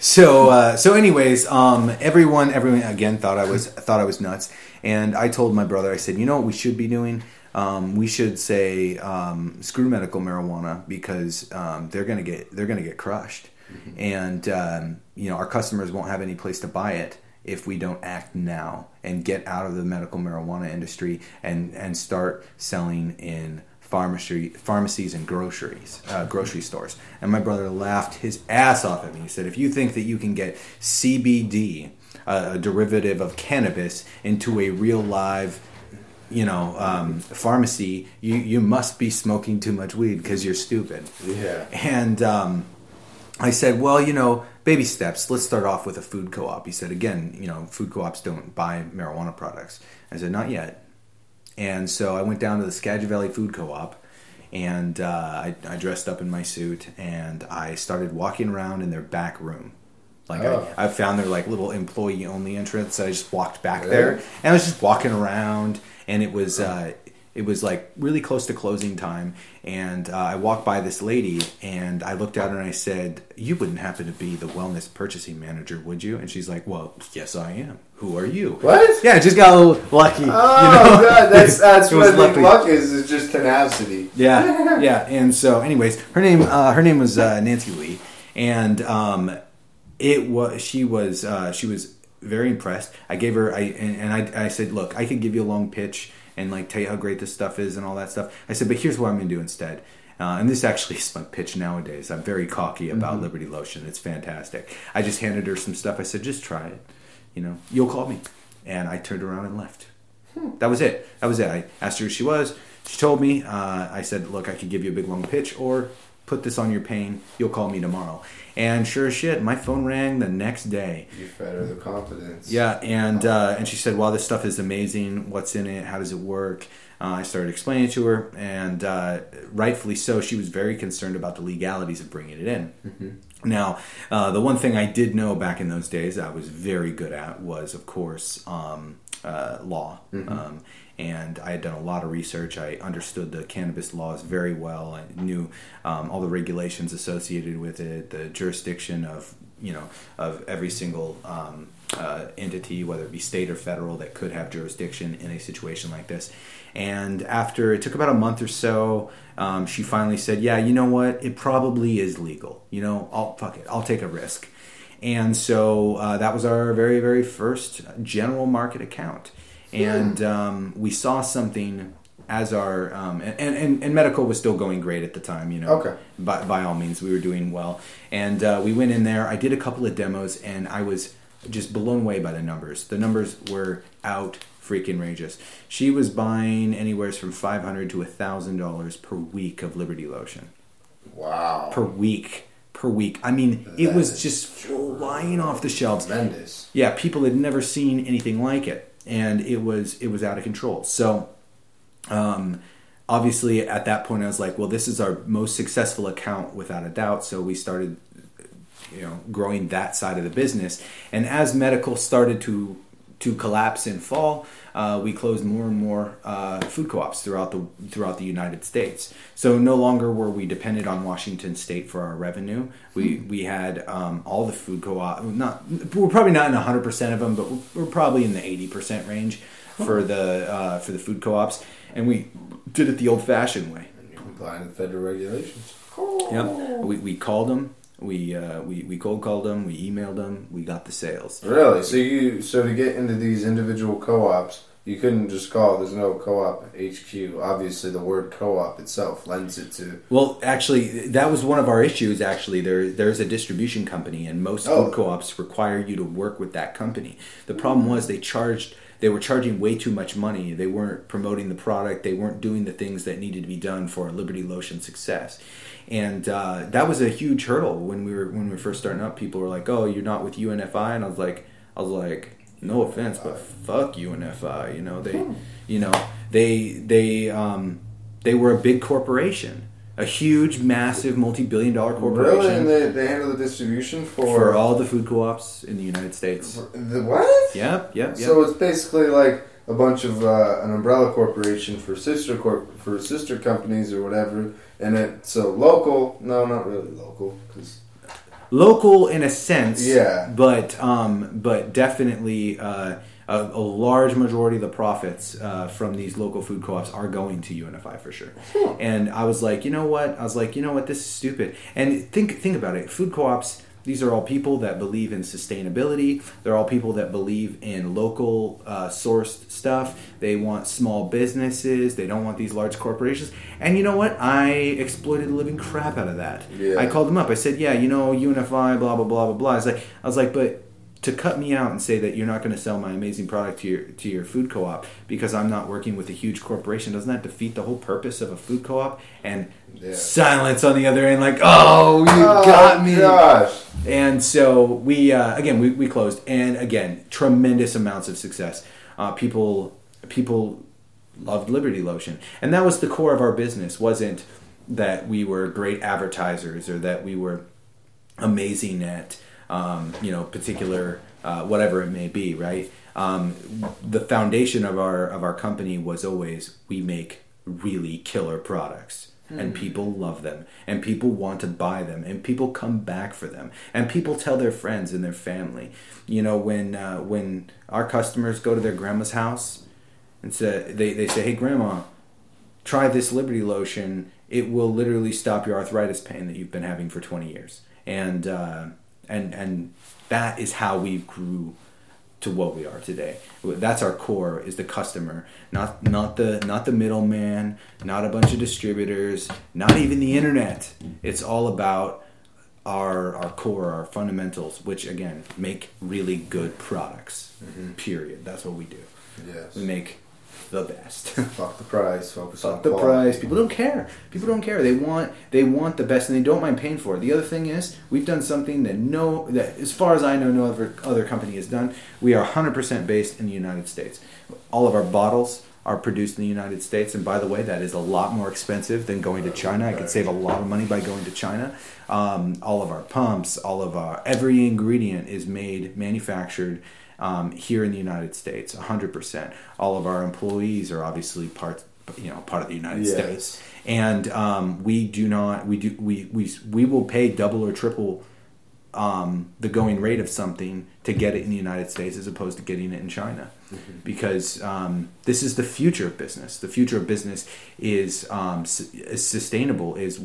So uh, so anyways, um, everyone everyone again thought I was thought I was nuts, and I told my brother I said, you know what we should be doing. Um, we should say um, screw medical marijuana because um, they're gonna get they're gonna get crushed, and um, you know our customers won't have any place to buy it if we don't act now and get out of the medical marijuana industry and and start selling in pharmacy, pharmacies and groceries, uh, grocery stores. And my brother laughed his ass off at me. He said, "If you think that you can get CBD, uh, a derivative of cannabis, into a real live." You know, um, pharmacy. You you must be smoking too much weed because you're stupid. Yeah. And um, I said, well, you know, baby steps. Let's start off with a food co-op. He said, again, you know, food co-ops don't buy marijuana products. I said, not yet. And so I went down to the Skagit Valley Food Co-op, and uh, I, I dressed up in my suit, and I started walking around in their back room. Like Oh. I, I found their like little employee only entrance. I just walked back there, and I was just walking around, and it was uh, it was like really close to closing time, and uh, I walked by this lady, and I looked at her and I said, "You wouldn't happen to be the wellness purchasing manager, would you?" And she's like, "Well, yes, I am. Who are you?" What? Yeah, just got a little lucky. Oh, you know? God, that's that's what was I think lucky. luck is. Is just tenacity. Yeah, yeah. And so, anyways, her name uh, her name was uh, Nancy Lee, and um, it was she was uh, she was very impressed. I gave her I and, and I I said, look, I could give you a long pitch and like tell you how great this stuff is and all that stuff. I said, but here's what I'm going to do instead. Uh, and this actually is my pitch nowadays. I'm very cocky about Liberty Lotion. It's fantastic. I just handed her some stuff. I said, just try it. You know, you'll call me. And I turned around and left. That was it. That was it. I asked her who she was. She told me. Uh, I said, "Look, I could give you a big long pitch, or put this on your pain. You'll call me tomorrow." And sure as shit, my phone rang the next day. You fed her the confidence. Yeah, and uh, and she said, "Wow, this stuff is amazing. What's in it? How does it work?" Uh, I started explaining it to her, and uh, rightfully so, she was very concerned about the legalities of bringing it in. Now, uh, the one thing I did know back in those days, I was very good at, was of course um, uh, law. Um, and I had done a lot of research. I understood the cannabis laws very well. I knew um, all the regulations associated with it, the jurisdiction of you know of every single um, uh, entity, whether it be state or federal, that could have jurisdiction in a situation like this. And after it took about a month or so, um, she finally said, "Yeah, you know what? It probably is legal. You know, I'll fuck it. I'll take a risk." And so uh, that was our very, very first general market account. And um, we saw something as our, um, and, and, and medical was still going great at the time, you know. Okay. By, by all means, we were doing well. And uh, we went in there. I did a couple of demos, and I was just blown away by the numbers. The numbers were out freaking rageous. She was buying anywhere from five hundred to a thousand dollars per week of Liberty lotion Wow. per week. Per week. I mean, it was just flying off the shelves. Tremendous. Yeah, people had never seen anything like it, and it was it was out of control. So, um, obviously, at that point, I was like, "Well, this is our most successful account without a doubt." So we started, you know, growing that side of the business. And as medical started to to collapse and fall, uh, we closed more and more uh, food co-ops throughout the throughout the United States. So no longer were we dependent on Washington State for our revenue. We we had um, all the food co-op. Not we're probably not in hundred percent of them, but we're, we're probably in the eighty percent range for the uh, for the food co-ops, and we did it the old-fashioned way. Complying with federal regulations. Yep. We, we called them. We, uh, we we cold called them. We emailed them. We got the sales. Really? So you so to get into these individual co-ops, you couldn't just call. There's no co-op HQ. Obviously, the word co-op itself lends it to. Well, actually, that was one of our issues. Actually, there there's a distribution company, and most Oh. food co-ops require you to work with that company. The problem was they charged they were charging way too much money. They weren't promoting the product. They weren't doing the things that needed to be done for a Liberty Lotion success. And uh, that was a huge hurdle when we were when we were first starting up. People were like, "Oh, you're not with UNFI," and I was like, "I was like, no offense, but fuck UNFI." You know they, you know they they um, they were a big corporation, a huge, massive, multi-billion dollar corporation Really, and they, they handle the distribution for, for all the food co-ops in the United States. the what? Yep, yep, yep. So it's basically like a bunch of uh, an umbrella corporation for sister corp for sister companies or whatever, and it so local. No, not really local because local in a sense, Yeah. but um, but definitely uh, a, a large majority of the profits uh, from these local food co-ops are going to UNFI for sure. And I was like, you know what? I was like, you know what? This is stupid. And think think about it. Food co-ops these are all people that believe in sustainability. They're all people that believe in local uh, sourced stuff. They want small businesses. They don't want these large corporations. And you know what? I exploited the living crap out of that. Yeah. I called them up. I said, "Yeah, you know, UNFI, blah blah blah blah blah." I was like, I was like, but to cut me out and say that you're not going to sell my amazing product to your to your food co-op because I'm not working with a huge corporation doesn't that defeat the whole purpose of a food co-op and Yeah. silence on the other end like oh you Oh, got me. Gosh. and so we uh, again we, we closed. And again tremendous amounts of success. Uh, people people loved liberty lotion. And that was the core of our business. Wasn't that we were great advertisers or that we were amazing at um, you know particular uh, whatever it may be right? Um, the foundation of our of our company was always we make really killer products and people love them. And people want to buy them. And people come back for them. And people tell their friends and their family. You know when uh, when our customers go to their grandma's house and say they, they say hey grandma try this Liberty lotion. It will literally stop your arthritis pain that you've been having for 20 years. And uh, and and that is how we grew to what we are today. That's our core is the customer, not not the not the middleman, not a bunch of distributors, not even the internet. It's all about our our core, our fundamentals, which again make really good products. Mm-hmm. Period. That's what we do. Yes. We make the best. Fuck the price. Focus on Fuck the quality. price. People don't care. People don't care. They want they want the best, and they don't mind paying for it. The other thing is, we've done something that no that as far as I know, no other other company has done. We are 100% based in the United States. All of our bottles are produced in the United States, and by the way, that is a lot more expensive than going to China. I could save a lot of money by going to China. Um, all of our pumps, all of our every ingredient is made manufactured um, here in the United States, 100%. All of our employees are obviously part, you know, part of the United Yes. States, and um, we do not, we do, we we we will pay double or triple um, the going rate of something to get it in the United States as opposed to getting it in China, because um, this is the future of business. The future of business is, um, is sustainable. Is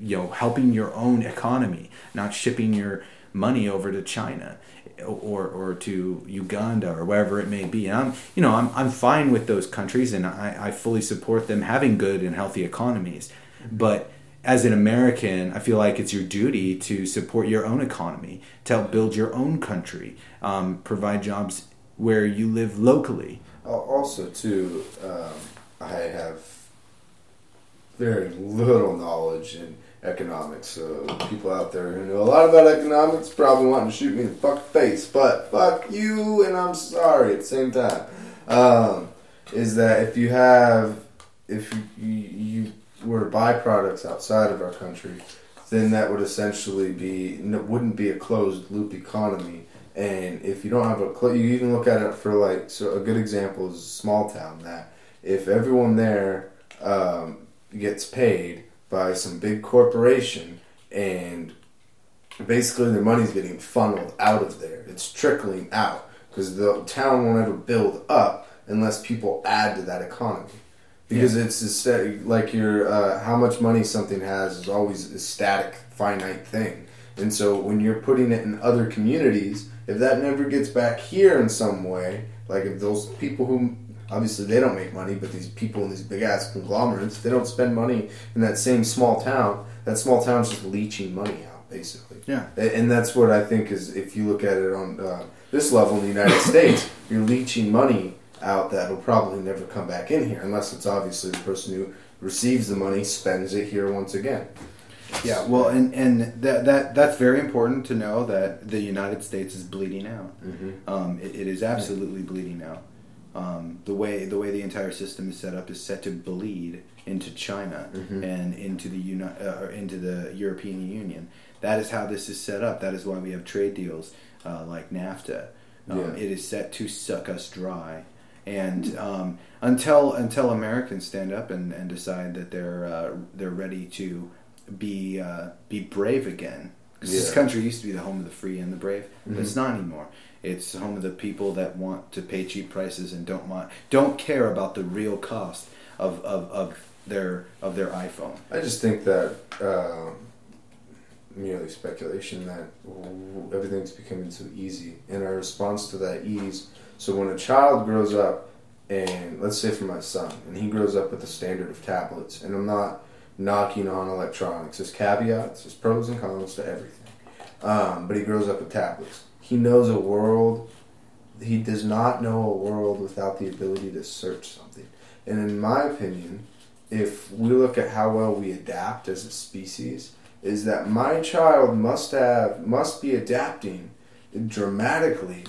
you know helping your own economy, not shipping your money over to China or or to Uganda or wherever it may be. And I'm you know I'm I'm fine with those countries, and I, I fully support them having good and healthy economies, but as an American, I feel like it's your duty to support your own economy, to help build your own country, um, provide jobs where you live locally. Also, too, um, I have very little knowledge in economics. So people out there who know a lot about economics probably wanting to shoot me in the fuck face, but fuck you, and I'm sorry at the same time. Um, is that if you have, if you, you, were to buy products outside of our country, then that would essentially be wouldn't be a closed loop economy. And if you don't have a, cl- you even look at it for like so a good example is small town that if everyone there um, gets paid by some big corporation and basically their money's getting funneled out of there, it's trickling out because the town won't ever build up unless people add to that economy. Because it's a sta- like your uh, how much money something has is always a static finite thing. And so when you're putting it in other communities if that never gets back here in some way like if those people who obviously they don't make money but these people in these big ass conglomerates they don't spend money in that same small town that small town's just leeching money out basically Yeah. And that's what I think is if you look at it on uh, this level in the United States, you're leeching money out that will probably never come back in here unless it's obviously the person who receives the money spends it here once again. Yeah, well, and and that that that's very important to know that the United States is bleeding out. Um, it, it is absolutely bleeding out. Um, the way the way the entire system is set up is set to bleed into China and into the uni- uh, or into the European Union. That is how this is set up. That is why we have trade deals uh, like NAFTA. Um, Yeah. It is set to suck us dry. And um, until until Americans stand up and, and decide that they're uh, they're ready to be uh, be brave again, because this country used to be the home of the free and the brave, but it's not anymore. It's home of the people that want to pay cheap prices and don't want don't care about the real cost of, of, of their of their iPhone. I just think that um merely speculation that everything's becoming so easy, and our response to that ease. So when a child grows up, and let's say for my son, and he grows up with the standard of tablets, and I'm not knocking on electronics. There's caveats, there's pros and cons to everything. Um, but he grows up with tablets. He knows a world. He does not know a world without the ability to search something. And in my opinion, if we look at how well we adapt as a species, is that my child must have must be adapting dramatically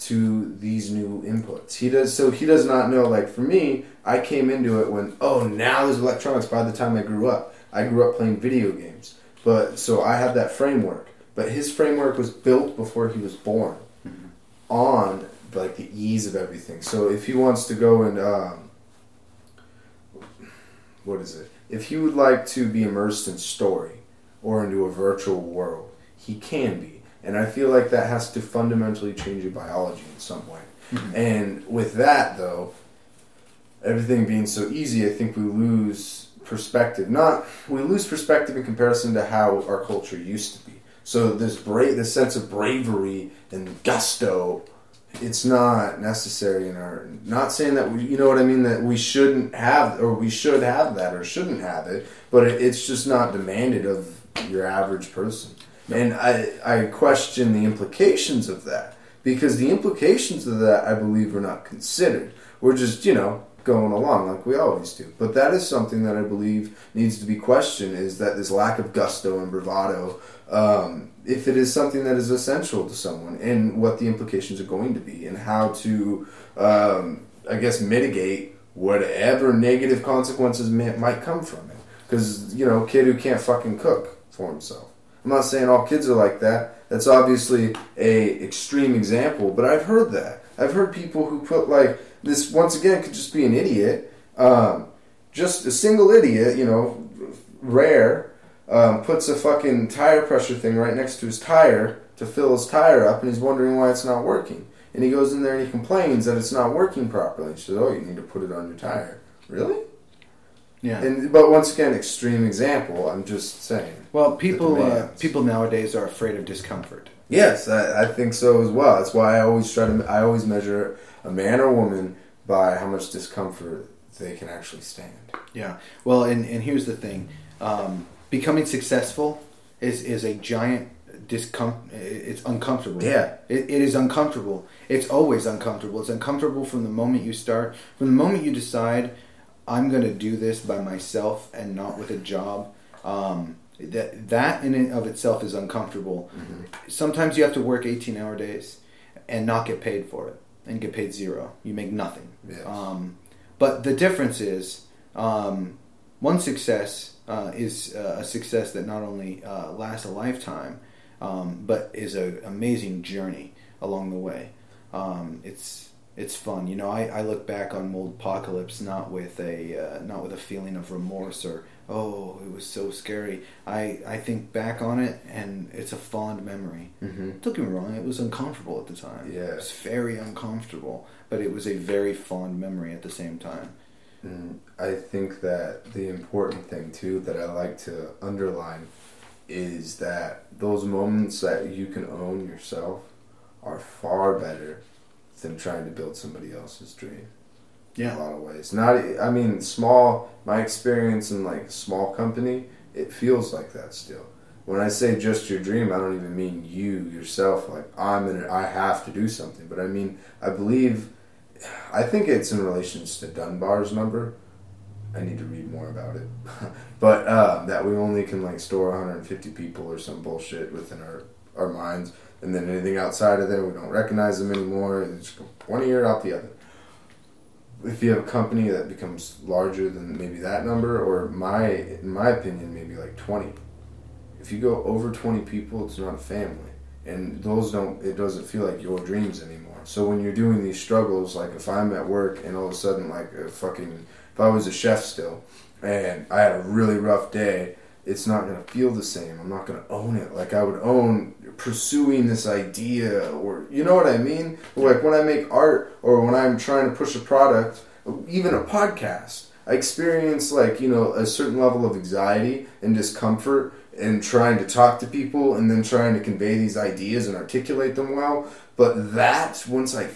to these new inputs. He does so he does not know like for me, I came into it when oh now there's electronics by the time I grew up. I grew up playing video games. But so I have that framework. But his framework was built before he was born on like the ease of everything. So if he wants to go and um, what is it? If he would like to be immersed in story or into a virtual world, he can be. And I feel like that has to fundamentally change your biology in some way. And with that, though, everything being so easy, I think we lose perspective. Not we lose perspective in comparison to how our culture used to be. So this this sense of bravery and gusto, it's not necessary in our. Not saying that we, you know what I mean, that we shouldn't have or we should have that or shouldn't have it, but it, it's just not demanded of your average person. And I I question the implications of that because the implications of that I believe are not considered. We're just you know going along like we always do. But that is something that I believe needs to be questioned is that this lack of gusto and bravado, um, if it is something that is essential to someone, and what the implications are going to be, and how to, um, I guess, mitigate whatever negative consequences may, might come from it. Because, you know, kid who can't fucking cook for himself. I'm not saying all kids are like that. That's obviously a extreme example, but I've heard that. I've heard people who put like this once again could just be an idiot, um, just a single idiot, you know, rare, um, puts a fucking tire pressure thing right next to his tire to fill his tire up, and he's wondering why it's not working. And he goes in there and he complains that it's not working properly. He says, "Oh, you need to put it on your tire." Really? Yeah. And but once again, extreme example. I'm just saying. well, people uh, people nowadays are afraid of discomfort. Yes, I, I think so as well. That's why I always try to. I always measure a man or woman by how much discomfort they can actually stand. Yeah. Well, and and here's the thing: um, becoming successful is is a giant discom. It's uncomfortable. Yeah. It, it is uncomfortable. It's always uncomfortable. It's uncomfortable from the moment you start. From the moment you decide, I'm going to do this by myself and not with a job. Um, that that in and of itself is uncomfortable. Sometimes you have to work 18 hour days and not get paid for it and get paid zero. You make nothing. Yes. Um, but the difference is um, one success uh, is uh, a success that not only uh, lasts a lifetime, um, but is an amazing journey along the way. Um, it's it's fun, you know. I, I look back on Mold Apocalypse not with a uh, not with a feeling of remorse or oh it was so scary. I I think back on it and it's a fond memory. Mm-hmm. Don't get me wrong, it was uncomfortable at the time. Yeah. It was very uncomfortable, but it was a very fond memory at the same time. I think that the important thing too that I like to underline is that those moments that you can own yourself are far better than trying to build somebody else's dream. Yeah. In a lot of ways. Not, I mean, small. My experience in like small company, it feels like that still. When I say just your dream, I don't even mean you yourself. Like I'm in I have to do something. But I mean, I believe, I think it's in relations to Dunbar's number. I need to read more about it. but uh, that we only can like store 150 people or some bullshit within our our minds, and then anything outside of there, we don't recognize them anymore. Go one ear out the other if you have a company that becomes larger than maybe that number, or my, in my opinion, maybe like 20. If you go over 20 people, it's not a family. And those don't, it doesn't feel like your dreams anymore. So when you're doing these struggles, like if I'm at work and all of a sudden, like a fucking, if I was a chef still, and I had a really rough day, it's not gonna feel the same. I'm not gonna own it like I would own pursuing this idea, or you know what I mean. Like when I make art, or when I'm trying to push a product, even a podcast. I experience like you know a certain level of anxiety and discomfort and trying to talk to people and then trying to convey these ideas and articulate them well. But that, once I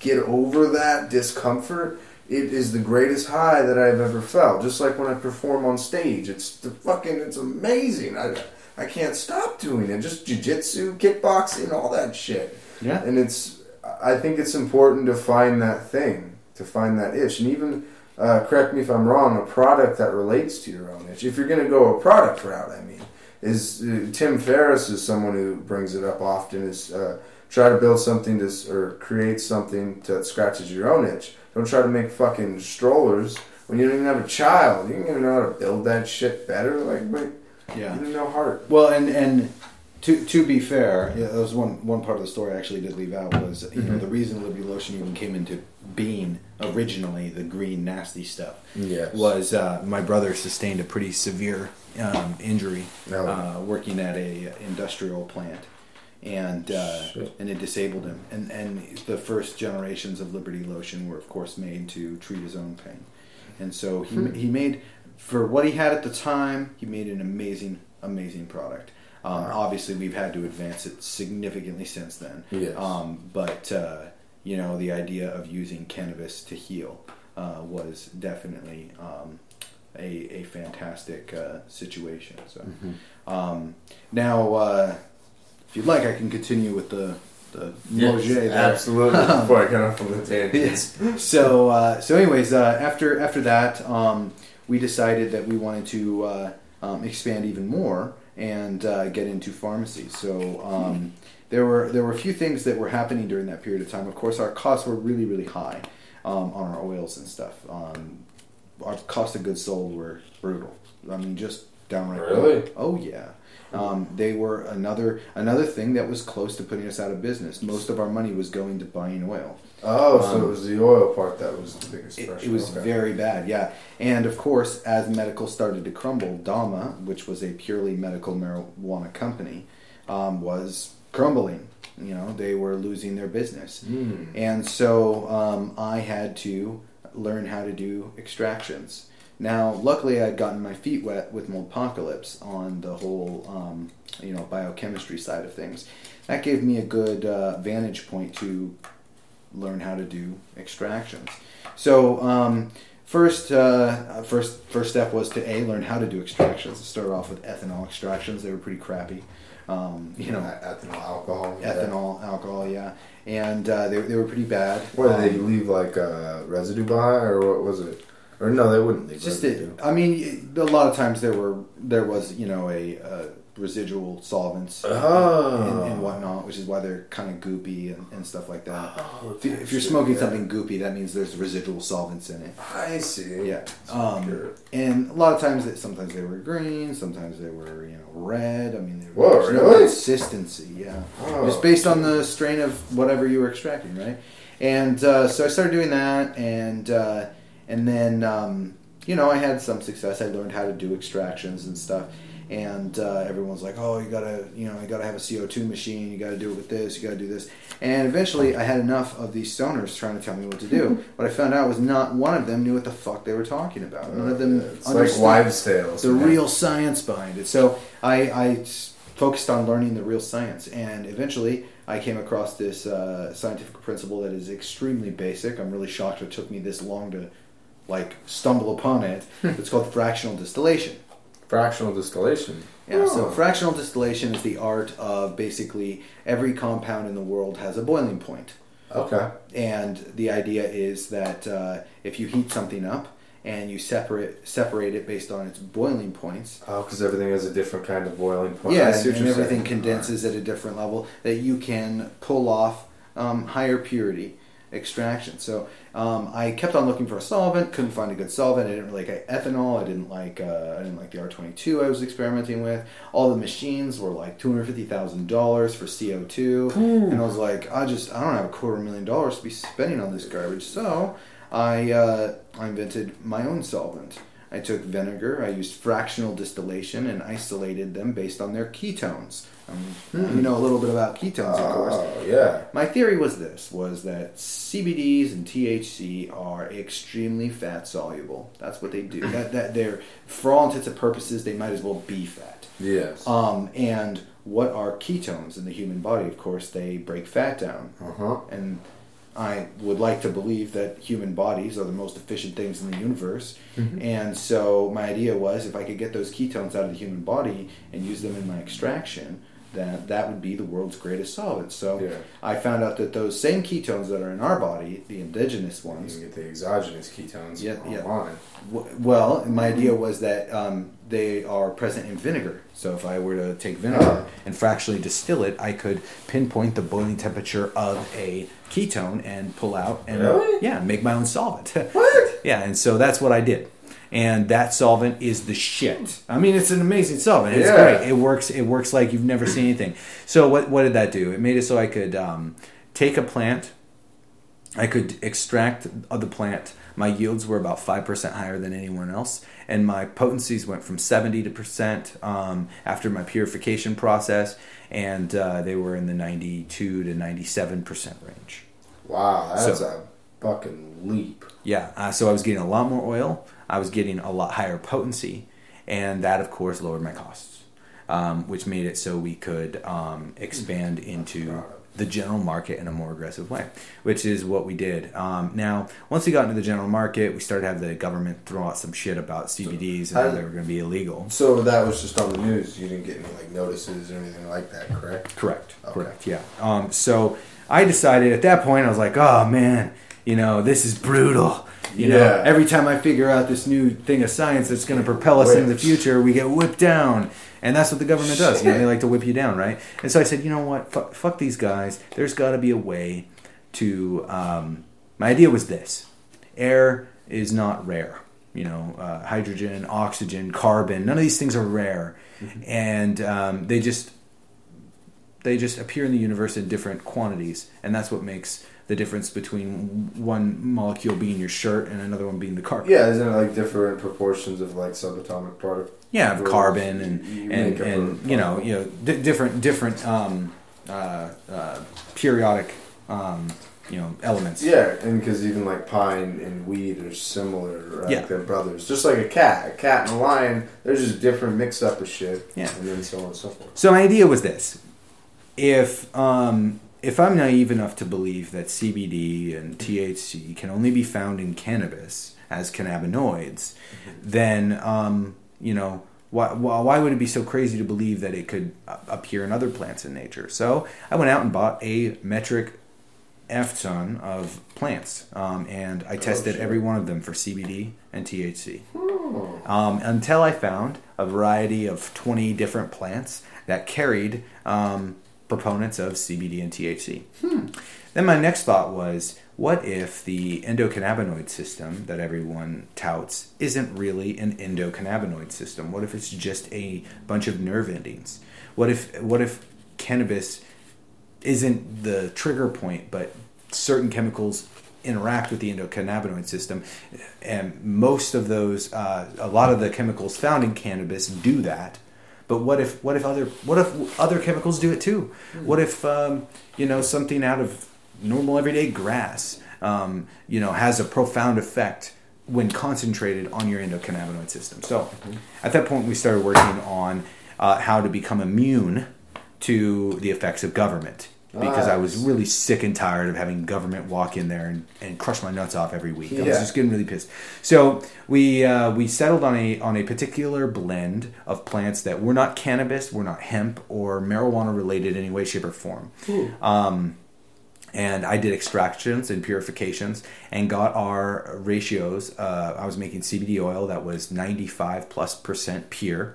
get over that discomfort, it is the greatest high that I've ever felt. Just like when I perform on stage, it's the fucking, it's amazing. I, I can't stop doing it. Just jujitsu, kickboxing, all that shit. Yeah. And it's, I think it's important to find that thing, to find that itch, and even. Uh, correct me if I'm wrong. A product that relates to your own itch. If you're going to go a product route, I mean, is uh, Tim Ferriss is someone who brings it up often. Is uh, try to build something to or create something that scratches your own itch. Don't try to make fucking strollers when you don't even have a child. You don't even know how to build that shit better. Like, wait, Yeah. you don't know heart. Well, and and to to be fair, yeah, that was one one part of the story I actually did leave out was you know the reason Liberty Lotion even came into being originally the green nasty stuff Yes. was uh, my brother sustained a pretty severe um, injury Oh. uh, working at a industrial plant. And uh, and it disabled him, and and the first generations of Liberty Lotion were of course made to treat his own pain, and so he he made for what he had at the time he made an amazing amazing product. Um, Obviously, we've had to advance it significantly since then. Yes. Um, but uh, you know, the idea of using cannabis to heal uh, was definitely um, a a fantastic uh, situation. So um, now, uh, if you'd like, I can continue with the the Moget there. absolutely. Before I get off on the tangent. Yes. So uh, so anyways, uh, after after that, um, we decided that we wanted to uh, um, expand even more and uh, get into pharmacy. So um, there were there were a few things that were happening during that period of time. Of course, our costs were really really high um, on our oils and stuff. Um, our cost of goods sold were brutal. I mean, just downright. Really? Oh yeah. Um, they were another another thing that was close to putting us out of business. Most of our money was going to buying oil. Oh, so Um, it was the oil part that was the biggest It, pressure. it was Okay. very bad, yeah. And of course, as medical started to crumble, Dama, which was a purely medical marijuana company, um, was crumbling. You know, they were losing their business. Mm. And so um, I had to learn how to do extractions. Now, luckily, I'd gotten my feet wet with Moldpocalypse on the whole, um, you know, biochemistry side of things. That gave me a good uh, vantage point to learn how to do extractions. So, um, first, uh, first, first step was to a learn how to do extractions. I started off with ethanol extractions. They were pretty crappy. Um, you know, ethanol alcohol. yeah. ethanol, alcohol, yeah, and uh, they, they were pretty bad. What did they Um, leave like uh, residue behind, or what was it? Or no, they wouldn't leave just it. I mean, a lot of times there were there was you know a, uh residual solvents Oh. and, and whatnot, which is why they're kind of goopy and, and stuff like that. Oh, if, you, if you're smoking yeah. something goopy, that means there's residual solvents in it. I see. Yeah. Um, and a lot of times, that sometimes they were green, sometimes they were you know red. I mean, they Whoa, there's no really? consistency. Yeah, Oh, just based on the strain of whatever you were extracting, right? And uh, so I started doing that, and uh, and then um, you know I had some success. I learned how to do extractions and stuff. And uh, everyone's like, "Oh, you gotta, you know, you gotta have a CO two machine. You gotta do it with this. You gotta do this." And eventually, I had enough of these stoners trying to tell me what to do. what I found out was not one of them knew what the fuck they were talking about. None of them It's understood like wives' tales. the man. real science behind it. So I focused on learning the real science, and eventually I came across this uh, scientific principle that is extremely basic. I'm really shocked it took me this long to like stumble upon it. it's called fractional distillation. fractional distillation. Yeah, so Oh. fractional distillation is the art of basically every compound in the world has a boiling point. Okay. And the idea is that uh, if you heat something up and you separate separate it based on its boiling points, Oh, because everything has a different kind of boiling point. yeah, I and, and everything saying. condenses at a different level that you can pull off um, higher purity extraction. So um, I kept on looking for a solvent, couldn't find a good solvent. I didn't really like ethanol. I didn't like uh, I didn't like the R twenty two I was experimenting with. All the machines were like two hundred fifty thousand dollars for CO two, and I was like, I just I don't have a quarter million dollars to be spending on this garbage. So I uh, I invented my own solvent. I took vinegar, I used fractional distillation, and isolated them based on their ketones. Um, You know a little bit about ketones, of course. Oh, yeah. My theory was this: was that CBDs and THC are extremely fat soluble. That's what they do. that, that they're, for all intents and purposes, they might as well be fat. Yes. Um, and what are ketones in the human body? Of course, they break fat down. Uh huh. And I would like to believe that human bodies are the most efficient things in the universe. And so my idea was if I could get those ketones out of the human body and use them in my extraction, that that would be the world's greatest solvent. So Yeah. I found out that those same ketones that are in our body, the indigenous You ones, can get the exogenous ketones Yeah, yeah. online. W- Well, my idea was that um, they are present in vinegar. So if I were to take vinegar and fractionally distill it, I could pinpoint the boiling temperature of a ketone and pull out and Really? yeah, make my own solvent. What? yeah, and so that's what I did. And that solvent is the shit. I mean, it's an amazing solvent. It's Yeah. great. It works. It works like you've never seen anything. So what what did that do? It made it so I could um, take a plant I could extract the plant. My yields were about five percent higher than anyone else, and my potencies went from seventy to percent um, after my purification process, and uh, they were in the ninety-two to ninety-seven percent range. Wow, that's So- a fucking leap. Yeah, uh, so I was getting a lot more oil. I was getting a lot higher potency, and that, of course, lowered my costs, um, which made it so we could um, expand into the general market in a more aggressive way, which is what we did. Um, now, once we got into the general market, we started to have the government throw out some shit about CBDs and how how- they were going to be illegal. So that was just on the news. You didn't get any like notices or anything like that, correct? Correct. Okay. Correct. Yeah. Um, so I decided at that point, I was like, oh man, you know, this is brutal. You know, Yeah. every time I figure out this new thing of science that's going to propel us into the future, we get whipped down. And that's what the government does. You know, they like to whip you down, right? And so I said, you know what? Fuck, fuck these guys. There's got to be a way to. Um, my idea was this air is not rare. You know, uh, hydrogen, oxygen, carbon, none of these things are rare. And um, they just they just appear in the universe in different quantities, and that's what makes the difference between one molecule being your shirt and another one being the carbon. Yeah, isn't it like different proportions of like subatomic particle? Yeah, of carbon and You and, and you know you know di different different um, uh, uh, periodic um, you know elements. Yeah, and because even like pine and weed are similar, right? Yeah. They're brothers. Just like a cat, a cat and a lion, they're just different mix up of shit. Yeah. and then so on and so forth. So my idea was this: if um, if I'm naive enough to believe that CBD and THC can only be found in cannabis as cannabinoids, then um, you know why, why would it be so crazy to believe that it could appear in other plants in nature? So I went out and bought a metric F ton of plants, um, and I tested shit. every one of them for CBD and THC um, until I found a variety of 20 different plants that carried um, proponents of CBD and THC. Then my next thought was what if the endocannabinoid system that everyone touts isn't really an endocannabinoid system? What if it's just a bunch of nerve endings? What if what if cannabis isn't the trigger point, but certain chemicals interact with the endocannabinoid system, and most of those, uh, a lot of the chemicals found in cannabis do that. But what if what if other what if other chemicals do it too? What if um, you know something out of normal everyday grass, um, you know, has a profound effect when concentrated on your endocannabinoid system? So, at that point, we started working on uh, how to become immune to the effects of government because I was really sick and tired of having government walk in there and, and crush my nuts off every week. I was just getting really pissed. So we uh, we settled on a on a particular blend of plants that were not cannabis, were not hemp or marijuana related in any way, shape, or form. Um, and I did extractions and purifications and got our ratios. Uh, I was making CBD oil that was 95 plus percent pure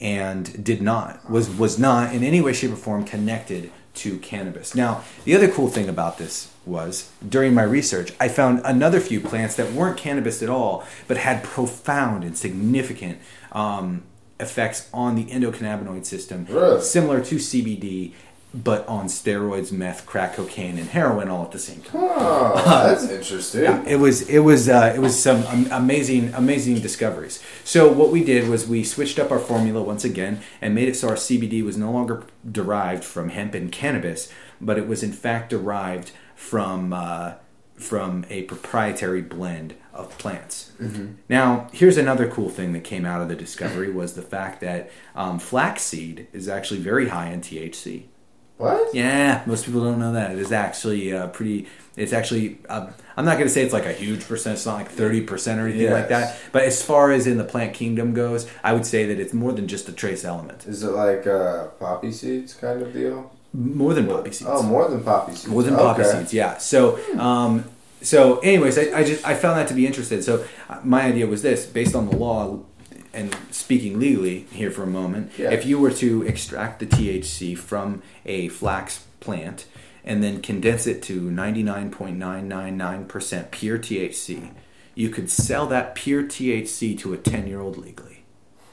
and did not was was not in any way shape or form connected to cannabis. Now, the other cool thing about this was during my research, I found another few plants that weren't cannabis at all, but had profound and significant um, effects on the endocannabinoid system, Really? similar to CBD, but on steroids, meth, crack cocaine, and heroin all at the same time. Oh, that's interesting. It was it was uh, it was some amazing amazing discoveries. So what we did was we switched up our formula once again and made it so our CBD was no longer derived from hemp and cannabis, but it was in fact derived from uh, from a proprietary blend of plants. Now, here's another cool thing that came out of the discovery was the fact that um, flaxseed is actually very high in THC. What? Yeah, most people don't know that. It is actually uh, pretty. It's actually. Uh, I'm not going to say it's like a huge percent. It's not like thirty percent or anything like that. But as far as in the plant kingdom goes, I would say that it's more than just a trace element. Is it like uh, poppy seeds kind of deal? More than poppy seeds. Oh, more than poppy seeds. more than poppy Okay. seeds. Yeah. So, um, so anyways, I, I just I found that to be interesting. So uh, my idea was this: based on the law and speaking legally here for a moment, Yeah. if you were to extract the THC from a flax plant and then condense it to ninety nine point nine nine nine percent pure THC, you could sell that pure THC to a ten year old legally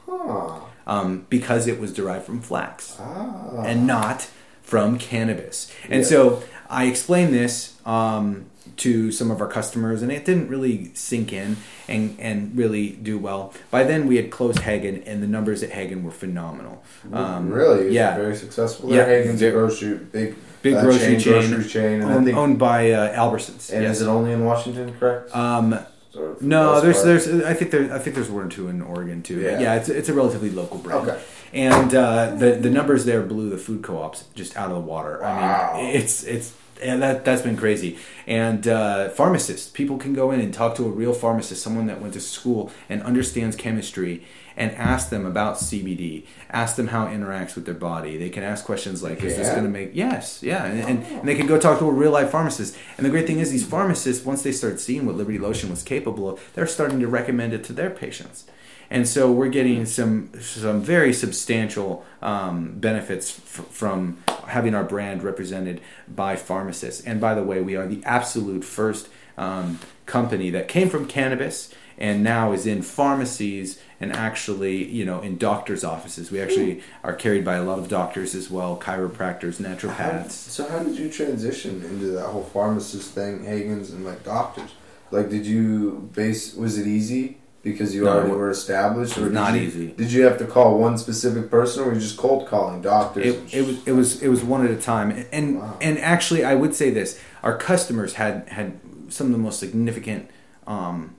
Huh. um, because it was derived from flax Ah. and not from cannabis. And Yeah. so I explain this um, to some of our customers, and it didn't really sink in and, and really do well. By then, we had closed Haggen, and the numbers at Haggen were phenomenal. Um, really? Yeah. very successful. Yeah. Haggen's a grocery, big, Big uh, grocery chain, grocery chain, and I owned, think. owned by uh, Albertsons. and yes. is it only in Washington? Correct. um, Or for the no, there's part? there's I think there I think there's one or two in Oregon too. Yeah. Yeah, it's it's a relatively local brand. Okay. And uh, the the numbers there blew the food co-ops just out of the water. Wow. I mean, it's it's and that that's been crazy. And uh, pharmacists, people can go in and talk to a real pharmacist, someone that went to school and understands chemistry, and ask them about CBD. Ask them how it interacts with their body. They can ask questions like, "Is this going to make?" Yes, yeah, and, and, and they can go talk to a real life pharmacist. And the great thing is, these pharmacists, once they start seeing what Liberty Lotion was capable of, they're starting to recommend it to their patients. And so we're getting some some very substantial um, benefits f- from having our brand represented by pharmacists. And by the way, we are the absolute first um, company that came from cannabis and now is in pharmacies and actually, you know, in doctors' offices. We actually are carried by a lot of doctors as well, chiropractors, How- naturopaths. so how did you transition into that whole pharmacist thing, Haggen's, and like doctors? Like, did you base? Was it easy because you No, already were established, or not you- easy. Did you have to call one specific person, or were you just cold calling doctors? It, it was it was it was one at a time, and Wow. and actually, I would say this: our customers had had some of the most significant, um,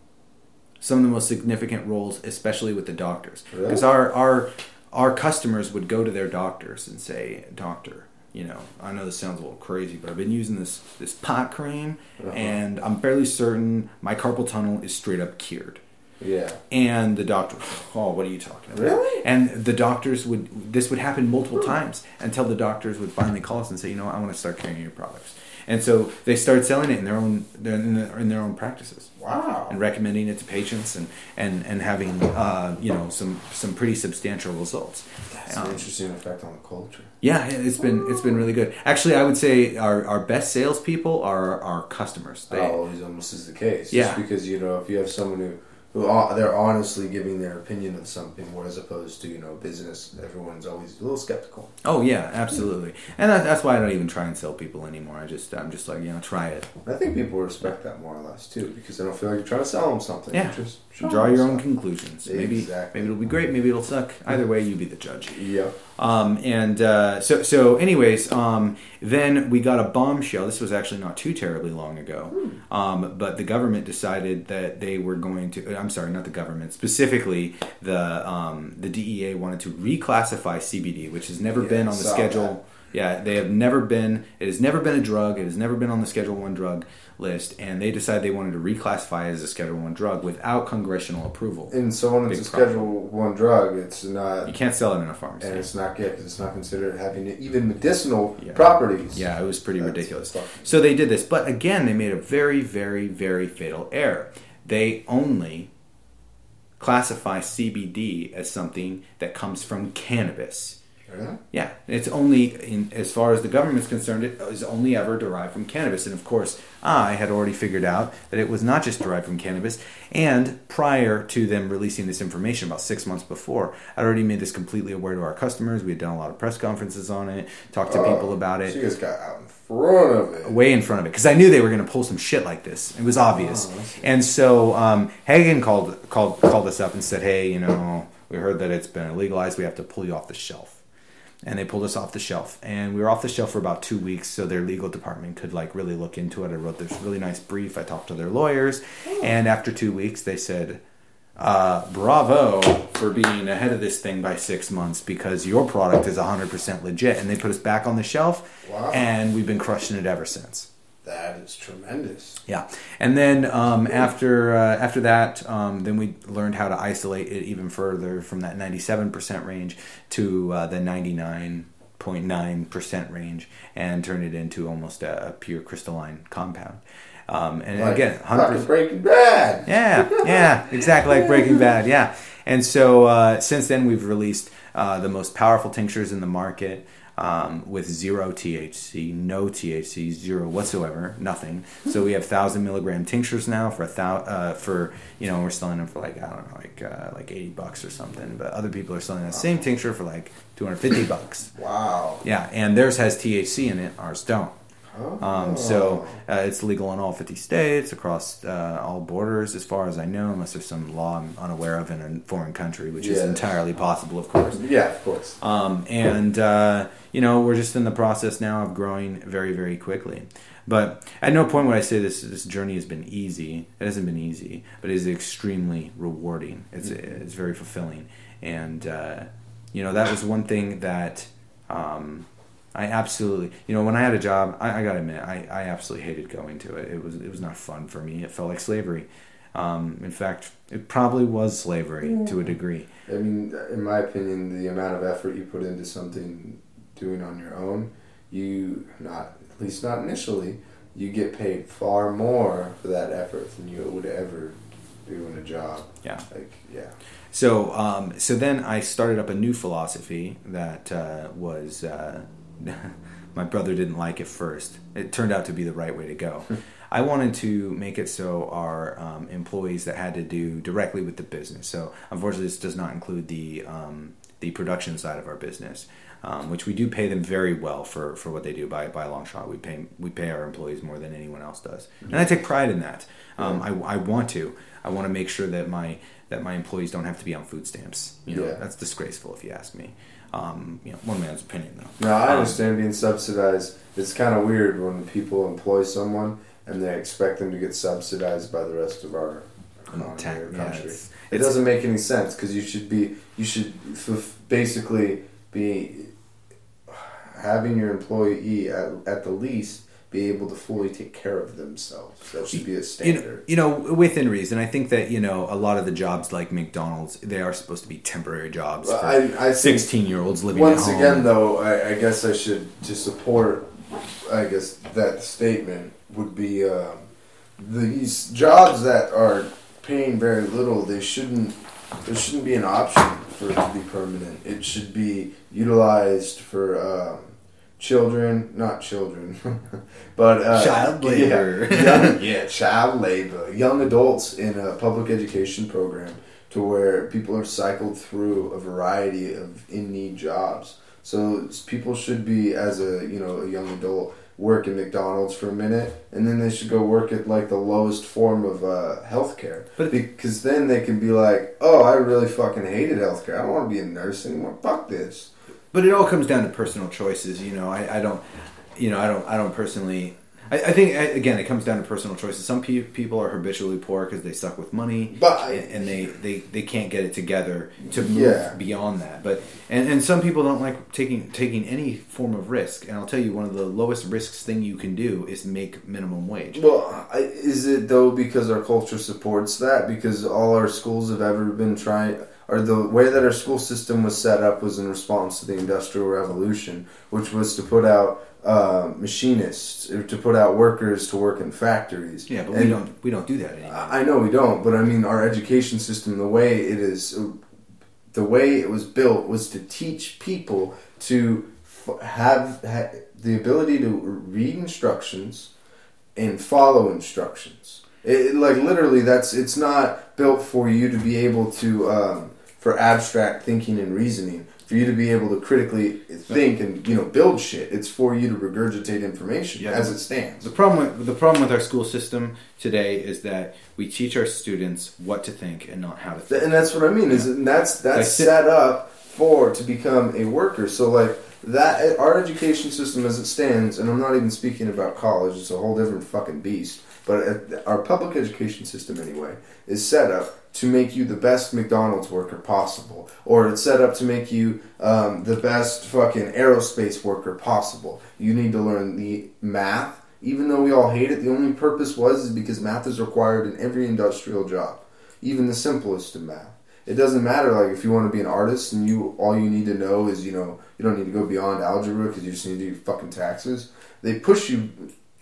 some of the most significant roles, especially with the doctors, Really? because our our our customers would go to their doctors and say, "Doctor, you know, I know this sounds a little crazy, but I've been using this this pot cream, Uh-huh. and I'm fairly certain my carpal tunnel is straight up cured." Yeah. And the doctor, oh, what are you talking about? Really? And the doctors would, this would happen multiple times until the doctors would finally call us and say, you know, I want to start carrying your products. And so they started selling it in their own, in their, in their own practices Wow. and recommending it to patients and, and, and having, uh, you know, some, some pretty substantial results. That's an Um, interesting effect on the culture. yeah, it's been, it's been really good. Actually, I would say our, our best salespeople are our customers. They, oh, always almost is the case. Yeah. Just because you know, if you have someone who who are, they're honestly giving their opinion of something, whereas opposed to you know business, everyone's always a little skeptical. Oh yeah, absolutely. And that, that's why I don't even try and sell people anymore. I just, I'm just like, you know, try it. I think people respect that more or less too, because they don't feel like you're trying to sell them something. Yeah. Just show Draw your own conclusions. Maybe Exactly. maybe it'll be great. Maybe it'll suck. Either way, you be the judge. Yeah. Um, and uh, so so anyways, um, then we got a bombshell. This was actually not too terribly long ago. Um, but the government decided that they were going to. I'm sorry, not the government. Specifically, the um, the DEA wanted to reclassify CBD, which has never Yeah, been on the schedule. Yeah, they have never been. It has never been a drug. It has never been on the Schedule One drug list, and they decided they wanted to reclassify it as a Schedule One drug without congressional approval. And so when it's Big a problem. Schedule One drug, it's not, You can't sell it in a pharmacy. and it's not good it's not considered having even medicinal Yeah. properties. Yeah, it was pretty That's ridiculous. So they did this, but again, they made a very, very, very fatal error. They only classify CBD as something that comes from cannabis. Really? Yeah, it's only, in, as far as the government's concerned, it is only ever derived from cannabis. And of course, I had already figured out that it was not just derived from cannabis. And prior to them releasing this information, about six months before, I'd already made this completely aware to our customers. We had done a lot of press conferences on it, talked to people about it you guys got out in front of it. way in front of it because I knew they were going to pull some shit like this. It was obvious, Oh, and so um, Haggen called called called us up and said, "Hey, you know, we heard that it's been legalized. We have to pull you off the shelf." And they pulled us off the shelf. And we were off the shelf for about two weeks, so their legal department could like really look into it. I wrote this really nice brief. I talked to their lawyers, and after two weeks, they said, uh, "Bravo for being ahead of this thing by six months because your product is 100% legit." And they put us back on the shelf, Wow. and we've been crushing it ever since. That is tremendous. Yeah, and then um, after uh, after that, um, then we learned how to isolate it even further from that ninety seven percent range to uh, the ninety nine point nine percent range, and turn it into almost a, a pure crystalline compound. Um, and Like, again, hundred percent. Breaking Bad. Yeah, yeah, exactly like Breaking Bad. Yeah, and so uh, since then we've released uh, the most powerful tinctures in the market um, with zero THC, no THC, zero whatsoever, nothing. So we have thousand milligram tinctures now for a thou- uh, for you know we're selling them for like I don't know like uh, like eighty bucks or something, but other people are selling that same tincture for like two hundred fifty bucks. Wow. Yeah, and theirs has THC in it, ours don't. Oh. Um, so uh, it's legal in all 50 states, across uh, all borders, as far as I know, unless there's some law I'm unaware of in a foreign country, which is entirely possible, of course. yeah, of course. Um, and uh, you know, we're just in the process now of growing very, very quickly. But at no point would I say this this journey has been easy. It hasn't been easy, but it is extremely rewarding. It's it's very fulfilling, and uh, you know that was one thing that um, I absolutely you know when I had a job, I, I gotta admit I, I absolutely hated going to it. It was it was not fun for me. It felt like slavery. Um, in fact, it probably was slavery to a degree. I mean, in my opinion, the amount of effort you put into something doing on your own, you not at least not initially, you get paid far more for that effort than you would ever do in a job. Yeah. Like, yeah. So, um, so then I started up a new philosophy that uh, was uh, my brother didn't like it first. It turned out to be the right way to go. I wanted to make it so our um, employees that had to do directly with the business. So, unfortunately, this does not include the um, the production side of our business, um, which we do pay them very well for, for what they do by by a long shot. We pay we pay our employees more than anyone else does, and I take pride in that. Um, I, I want to. I want to make sure that my that my employees don't have to be on food stamps. You know, Yeah. that's disgraceful if you ask me. Um, you know, one man's opinion though. No, I Um, understand being subsidized. It's kind of weird when people employ someone and they expect them to get subsidized by the rest of our economy tax- or yeah, country. it's- it it's- doesn't make any sense because you should be you should f- basically be having your employee at, at the least be able to fully take care of themselves. That should be a you know, standard. you know, within reason. I think that you know a lot of the jobs like McDonald's, they are supposed to be temporary jobs Well, for I- I sixteen-year-olds living Once at home. again, though, I, I guess I should to support. I guess that statement would be um, these jobs that are paying very little. They shouldn't. There shouldn't be an option for it to be permanent. It should be utilized for um, children, not children, but uh, Child labor. Yeah, young- yeah, child labor. Young adults in a public education program to where people are cycled through a variety of in need jobs. So people should be, as a you know a young adult, work at McDonald's for a minute, and then they should go work at like the lowest form of uh, healthcare. But- because then they can be like, oh, I really fucking hated healthcare. I don't want to be a nurse anymore. Fuck this. But it all comes down to personal choices. You know, I, I don't, you know, I don't, I don't personally. I, I think I- again, it comes down to personal choices. Some pe- people are habitually poor because they suck with money, But and, and they, they, they can't get it together to move Yeah. beyond that. But and, and some people don't like taking taking any form of risk. And I'll tell you, one of the lowest risks thing you can do is make minimum wage. Well, is it though because our culture supports that? Because all our schools have ever been trying, or the way that our school system was set up was in response to the Industrial Revolution, which was to put out uh, machinists, to put out workers to work in factories. Yeah, but we don't we don't do that anymore. I know we don't, but I mean our education system, the way it is, the way it was built was to teach people to f- have ha- the ability to read instructions and follow instructions. It, like literally, that's it's not built for you to be able to um, for abstract thinking and reasoning. For you to be able to critically think and you know build shit, it's for you to regurgitate information Yeah. as it stands. The problem with the problem with our school system today is that we teach our students what to think and not how to think. and that's what I mean. Is that's that's Like, set up for to become a worker. So like that our education system as it stands, and I'm not even speaking about college. It's a whole different fucking beast. But uh, our public education system, anyway, is set up to make you the best McDonald's worker possible, or it's set up to make you um, the best fucking aerospace worker possible. You need to learn the math, even though we all hate it. The only purpose was is because math is required in every industrial job, even the simplest of math. It doesn't matter like if you want to be an artist and you all you need to know is you know you don't need to go beyond algebra because you just need to do fucking taxes. They push you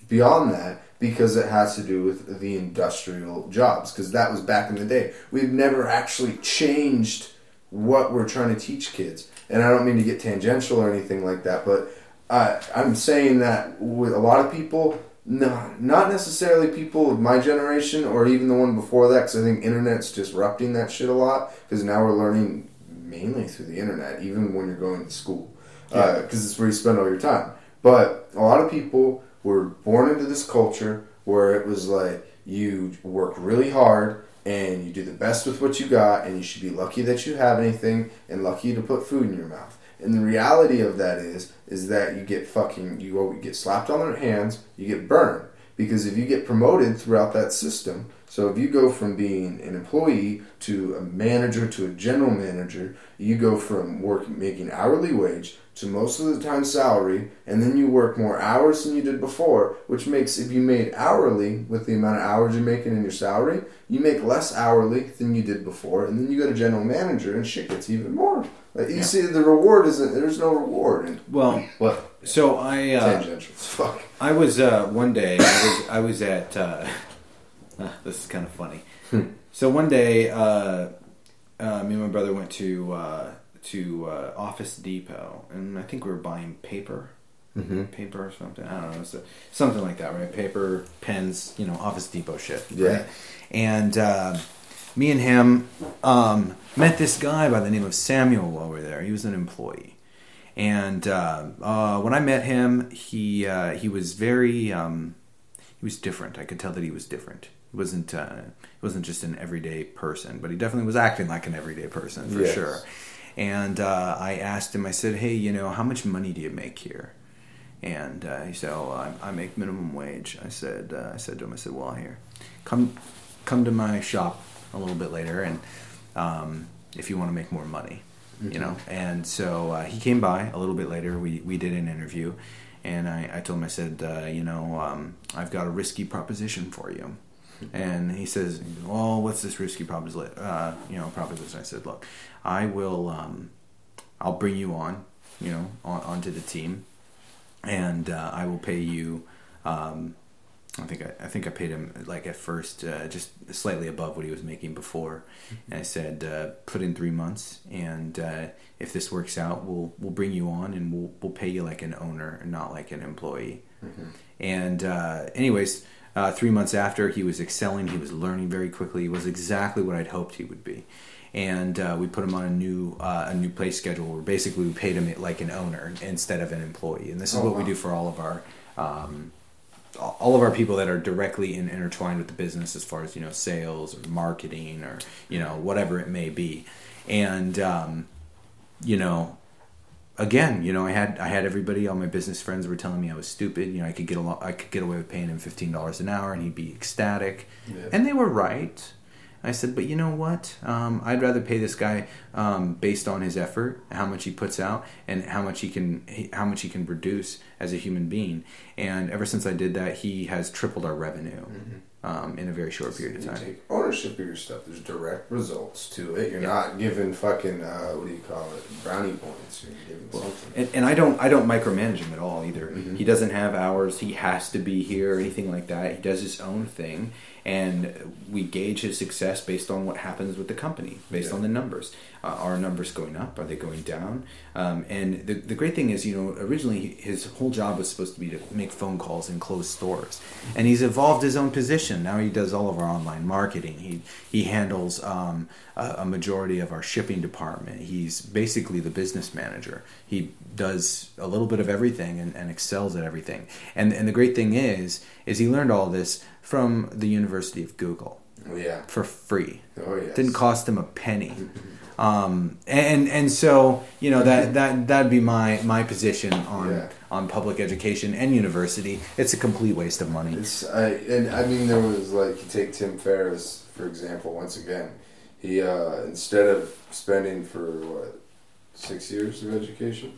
beyond that because it has to do with the industrial jobs because that was back in the day. We've never actually changed what we're trying to teach kids, and I don't mean to get tangential or anything like that, but uh, I'm saying that with a lot of people. No, not necessarily people of my generation or even the one before that, because I think internet's disrupting that shit a lot. Because now we're learning mainly through the internet, even when you're going to school, because it's where you spend all your time. But a lot of people were born into this culture where it was like you work really hard and you do the best with what you got, and you should be lucky that you have anything and lucky to put food in your mouth. And the reality of that is, is that you get fucking, you go, get slapped on their hands, you get burned. Because if you get promoted throughout that system, so if you go from being an employee to a manager to a general manager, you go from working making hourly wage to most of the time salary, and then you work more hours than you did before, which makes if you made hourly with the amount of hours you're making in your salary, you make less hourly than you did before, and then you go to general manager and shit gets even more. Like, you see, the reward isn't. There's no reward. And Well, what? so I uh, Tangential. Fuck. I was uh, one day I was I was at uh, uh, this is kind of funny. so one day, uh, uh, me and my brother went to uh, to uh, Office Depot, and I think we were buying paper, Mm-hmm. paper or something. I don't know, so, something like that, right? Paper, pens, you know, Office Depot shit. Yeah. Right? And uh, me and him um, met this guy by the name of Samuel were there. He was an employee. And uh, uh, when I met him, he uh, he was very um, he was different. I could tell that he was different. He wasn't uh, he wasn't just an everyday person, but he definitely was acting like an everyday person for Yes. sure. And uh, I asked him. I said, "Hey, you know, how much money do you make here?" And uh, he said, "Oh, I, I make minimum wage." I said, uh, "I said to him, I said, well, here, come, come to my shop a little bit later, and um, if you want to make more money, you know." And so uh, he came by a little bit later. We we did an interview, and I, I told him, I said, uh, "You know, um, I've got a risky proposition for you." And he says, "Well, what's this risky proposition? Uh, you know, proposition?" I said, "Look, I will, um, I'll bring you on, you know, on, onto the team." and uh, I will pay you. Um, I think I, I think I paid him like at first uh, just slightly above what he was making before, and I said uh, put in three months, and uh, if this works out, we'll we'll bring you on and we'll we'll pay you like an owner and not like an employee. And uh, anyways, uh, three months after, he was excelling. He was learning very quickly. He was exactly what I'd hoped he would be. And uh, we put him on a new uh, a new play schedule where basically we paid him like an owner instead of an employee. And this is Oh, what we do for all of our um, all of our people that are directly in, intertwined with the business as far as you know sales or marketing or you know whatever it may be. And um, you know again, you know, I had I had everybody, all my business friends were telling me I was stupid. You know, I could get along, I could get away with paying him fifteen dollars an hour, and he'd be ecstatic. Yeah. And they were right. I said, but you know what? Um, I'd rather pay this guy um, based on his effort, how much he puts out, and how much he can how much he can produce as a human being. And ever since I did that, he has tripled our revenue um, in a very short period of You time. take ownership of your stuff. There's direct results to it. You're not giving fucking uh, what do you call it? Brownie points. Something. And, and I don't I don't micromanage him at all either. Mhm. He doesn't have hours. He has to be here or anything like that. He does his own thing, and we gauge his success based on what happens with the company, based Yeah. on the numbers. Uh, are numbers going up? Are they going down? Um, and the the great thing is, you know, originally his whole job was supposed to be to make phone calls and close stores, and he's evolved his own position. Now he does all of our online marketing. He he handles um, a, a majority of our shipping department. He's basically the business manager. He does a little bit of everything and, and excels at everything. And and the great thing is, is he learned all this from the University of Google Oh yeah. for free. Oh yeah. Didn't cost him a penny. Um, and and so you know that that that'd be my my position on Yeah. on public education and university. It's a complete waste of money. It's I and I mean there was like you take Tim Ferriss for example. Once again, he uh, instead of spending for what six years of education,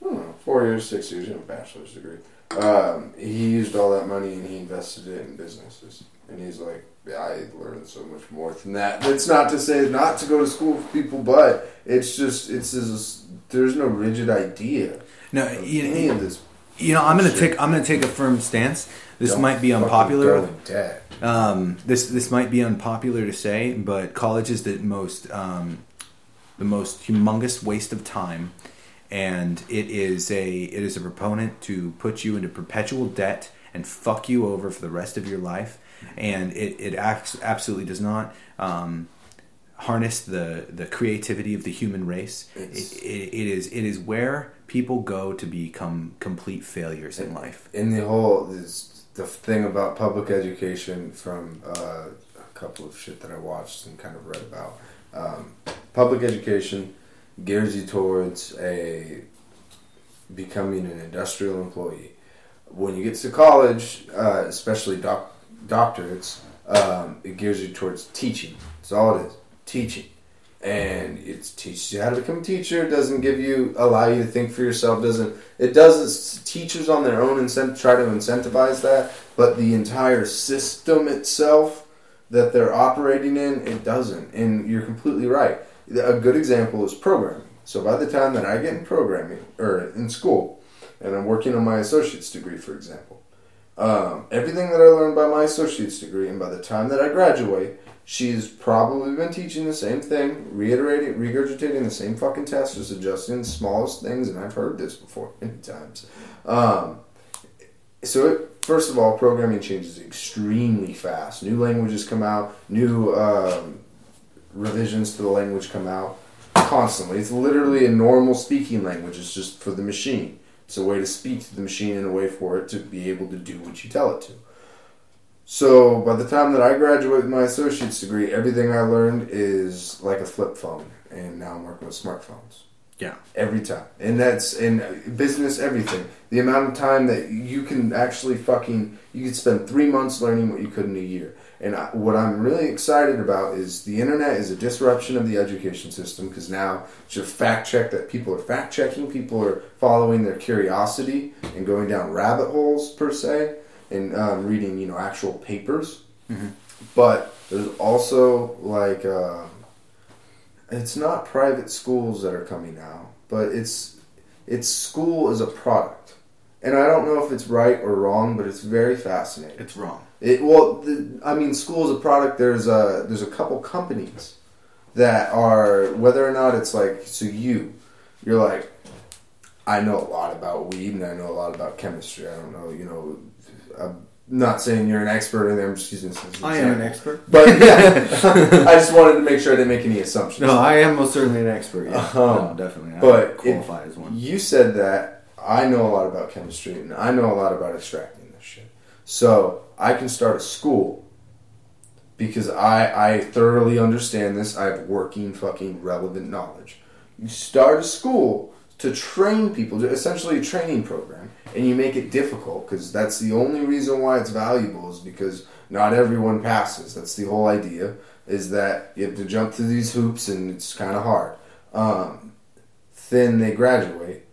I don't know, four years, six years, you know, bachelor's degree. Um, he used all that money and he invested it in businesses. And he's like, yeah, I learned so much more from that. It's not to say not to go to school for people, but it's just it's just, there's no rigid idea. No, you, any of this. you know I'm gonna Shit. take I'm gonna take a firm stance. This Don't might be unpopular. go in debt. Um, this this might be unpopular to say, but college is the most um, the most humongous waste of time, and it is a it is a proponent to put you into perpetual debt and fuck you over for the rest of your life, and it it acts, absolutely does not. Um, harness the the creativity of the human race it, it, it is it is where people go to become complete failures in life in the whole this, the thing about public education from uh, a couple of shit that I watched and kind of read about. Um, public education gears you towards a becoming an industrial employee. When you get to college, uh, especially doc- doctorates, um, it gears you towards teaching. That's all it is, teaching. And it teaches you how to become a teacher. It doesn't give you allow you to think for yourself. Doesn't it? Does teachers on their own incent- try to incentivize that? But the entire system itself that they're operating in, it doesn't. And you're completely right. A good example is programming. So by the time that I get in programming or in school, and I'm working on my associate's degree, for example, um, everything that I learned by my associate's degree, and by the time that I graduate, she's probably been teaching the same thing, reiterating, regurgitating the same fucking test, just adjusting the smallest things. And I've heard this before many times. Um, so it, first of all, programming changes extremely fast. New languages come out, new um, revisions to the language come out constantly. It's literally a normal speaking language. It's just for the machine. It's a way to speak to the machine and a way for it to be able to do what you tell it to. So by the time that I graduate with my associate's degree, everything I learned is like a flip phone, and now I'm working with smartphones. Yeah. Every time. And that's in business everything. The amount of time that you can actually fucking you could spend three months learning what you could in a year and I, what i'm really excited about is the internet is a disruption of the education system because now it's a fact check that people are fact checking people are following their curiosity and going down rabbit holes per se and um, reading you know actual papers but there's also like um, it's not private schools that are coming now, but it's it's school as a product. And I don't know if it's right or wrong, but it's very fascinating. it's wrong It well, the, I mean, school is a product. There's a there's a couple companies that are whether or not it's like so you you're like I know a lot about weed and I know a lot about chemistry. I don't know, you know, I'm not saying you're an expert in there. I'm just using this as an I am an expert. But yeah, I just wanted to make sure I didn't make any assumptions. No, I am most certainly an expert. Yeah, Uh-huh. no, definitely. I But qualify as one. You said that I know a lot about chemistry and I know a lot about extracting. So I can start a school because I I thoroughly understand this. I have working fucking relevant knowledge. You start a school to train people, essentially a training program, and you make it difficult because that's the only reason why it's valuable is because not everyone passes. That's the whole idea. Is that you have to jump through these hoops and it's kind of hard. Um, then they graduate,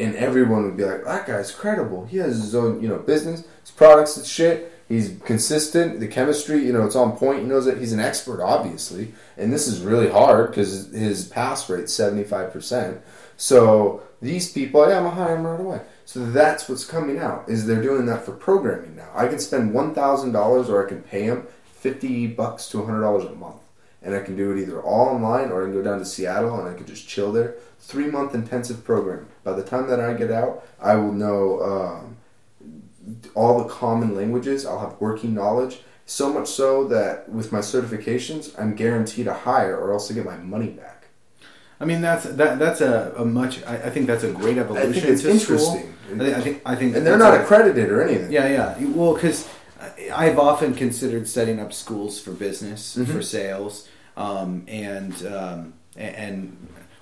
and everyone would be like, "That guy's credible. He has his own, you know, business, his products and shit. He's consistent. The chemistry, you know, it's on point. He knows that he's an expert, obviously. And this is really hard because his pass rate's seventy five percent. So these people, yeah, I'm gonna hire him right away. So that's what's coming out is they're doing that for programming now. I can spend one thousand dollars, or I can pay him fifty bucks to hundred dollars a month and I can do it either all online or I can go down to Seattle and I can just chill there. Three month intensive program. By the time that I get out, I will know um, all the common languages. I'll have working knowledge. So much so that with my certifications, I'm guaranteed a hire or else I get my money back. I mean, that's that that's a, a much. I, I think that's a great evolution. I think it's to interesting. I think I think, I think And they're not accredited or anything. Yeah, yeah. Well, because I've often considered setting up schools for business, Mhm. for sales. um, and um, and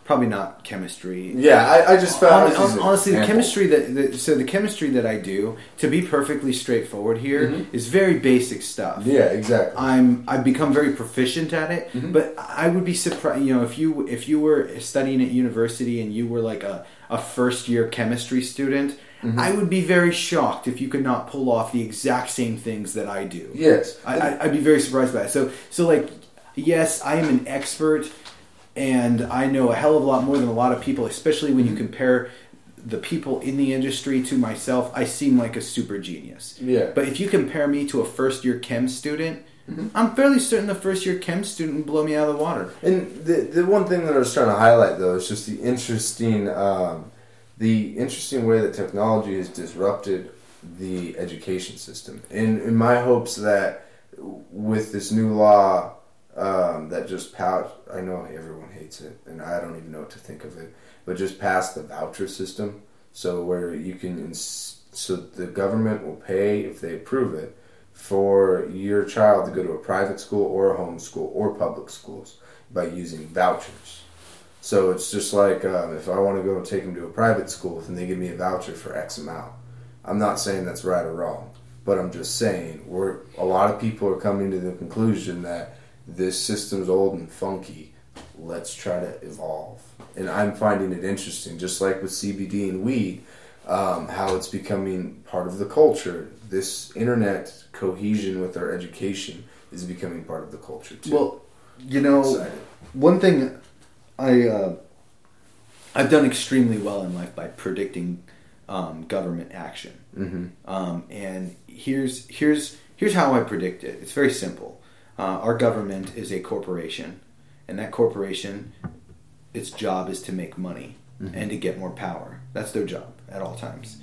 probably not chemistry. Yeah, I, I just found Hon- hon- honestly, the chemistry that, that so the chemistry that I do, to be perfectly straightforward here, is very basic stuff. Mm-hmm. Yeah, exactly. I'm I've become very proficient at it, Mm-hmm. but I would be surprised. You know, if you if you were studying at university and you were like a, a first year chemistry student, Mm-hmm. I would be very shocked if you could not pull off the exact same things that I do. yes, I, I'd be very surprised by it. So so like yes, I am an expert, and I know a hell of a lot more than a lot of people, especially when you Mm-hmm. compare the people in the industry to myself. I seem like a super genius. Yeah. But if you compare me to a first year chem student, Mm-hmm. I'm fairly certain the first year chem student would blow me out of the water. And the the one thing that I was trying to highlight though is just the interesting um, the interesting way that technology has disrupted the education system. In in my hopes that with this new law um, that just passed, I know everyone hates it, and I don't even know what to think of it, but just passed the voucher system, so where you can ins- so the government will pay if they approve it for your child to go to a private school or a home school or public schools by using vouchers. So it's just like um, if I want to go take them to a private school and they give me a voucher for X amount. I'm not saying that's right or wrong, but I'm just saying we're a lot of people are coming to the conclusion that this system's old and funky. Let's try to evolve, and I'm finding it interesting, just like with CBD and weed, um, how it's becoming part of the culture. This internet cohesion with our education is becoming part of the culture too. Well, you know, one thing I uh, I've done extremely well in life by predicting um, government action. hmm Um, and here's here's here's how I predict it. It's very simple. Uh, our government is a corporation, and that corporation, its job is to make money and to get more power. That's their job at all times.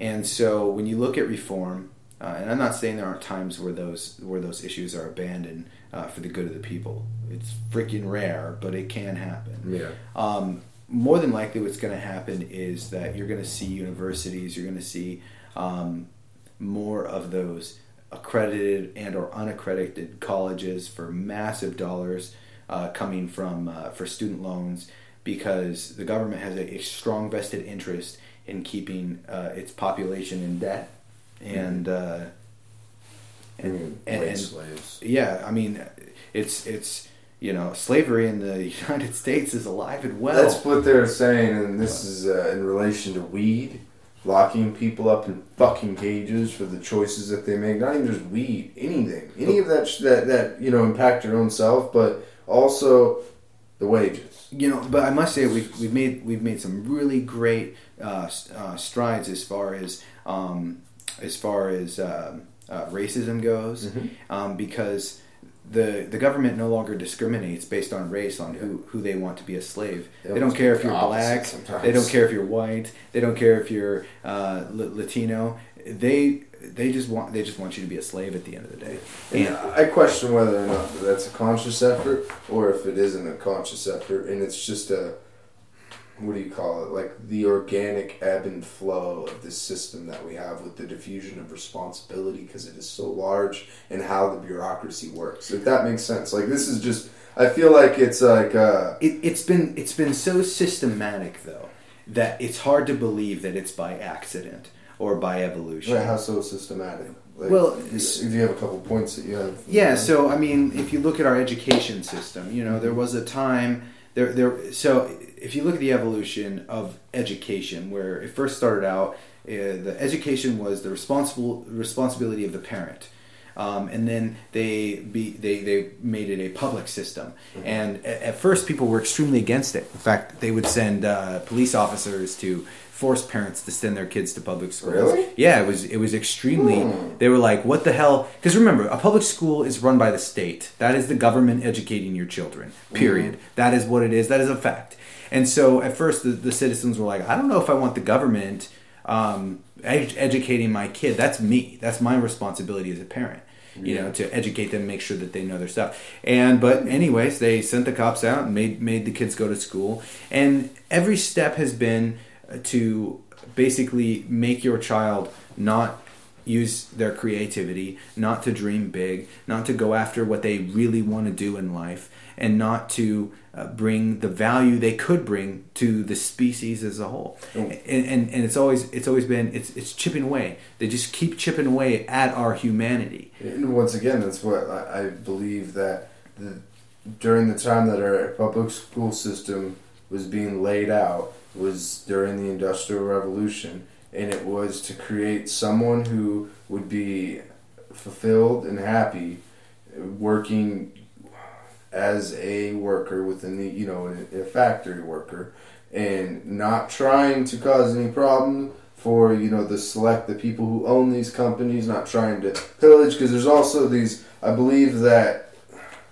And so when you look at reform, uh, and I'm not saying there aren't times where those where those issues are abandoned uh, for the good of the people. It's freaking rare, but it can happen Yeah. um, more than likely what's going to happen is that you're going to see universities you're going to see um, more of those accredited and or unaccredited colleges for massive dollars uh, coming from uh, for student loans because the government has a, a strong vested interest in keeping uh, its population in debt and uh, and, and, and slaves. yeah, I mean, it's it's you know, slavery in the United States is alive and well. That's what they're saying, and this is uh, in relation to weed, locking people up in fucking cages for the choices that they make. Not even just weed, anything, any of that sh- that that you know impact your own self, but also the wages. you know, but I must say we've we've made we've made some really great uh, uh, strides as far as um, as far as um, uh, racism goes, um, because the the government no longer discriminates based on race on who, who they want to be a slave. They They don't care if you're black. sometimes. They don't care if you're white. They don't care if you're uh, L- Latino. They they just want they just want you to be a slave at the end of the day. And I question whether or not that's a conscious effort or if it isn't a conscious effort, and it's just a what do you call it? Like the organic ebb and flow of this system that we have with the diffusion of responsibility because it is so large and how the bureaucracy works. If that makes sense. Like this is just. I feel like it's like. Uh, It, it's been it's been so systematic though that it's hard to believe that it's by accident or by evolution. Right, how so systematic? Like, Well, if if you have a couple points that you have. Yeah, so I mean, if you look at our education system, you know, there was a time there there. So if you look at the evolution of education, where it first started out, uh, the education was the responsible responsibility of the parent. Um, and then they be they, they made it a public system, and at, at first people were extremely against it. In fact, they would send uh, police officers to force parents to send their kids to public schools. Really? Yeah, it was it was extremely. They were like, "What the hell?" Because remember, a public school is run by the state. That is the government educating your children. Period. That is what it is. That is a fact. And so, at first, the, the citizens were like, "I don't know if I want the government um, ed- educating my kid. That's me. That's my responsibility as a parent." You know, to educate them, make sure that they know their stuff. And but anyways, they sent the cops out and made made the kids go to school. And every step has been to basically make your child not use their creativity, not to dream big, not to go after what they really want to do in life, and not to uh, bring the value they could bring to the species as a whole. And, and and it's always it's always been it's it's chipping away. They just keep chipping away at our humanity. And once again, that's what I, I believe that the, during the time that our public school system was being laid out was during the Industrial Revolution, and it was to create someone who would be fulfilled and happy working as a worker within the you know a, factory worker and not trying to cause any problem for you know the select the people who own these companies not trying to pillage because there's also these i believe that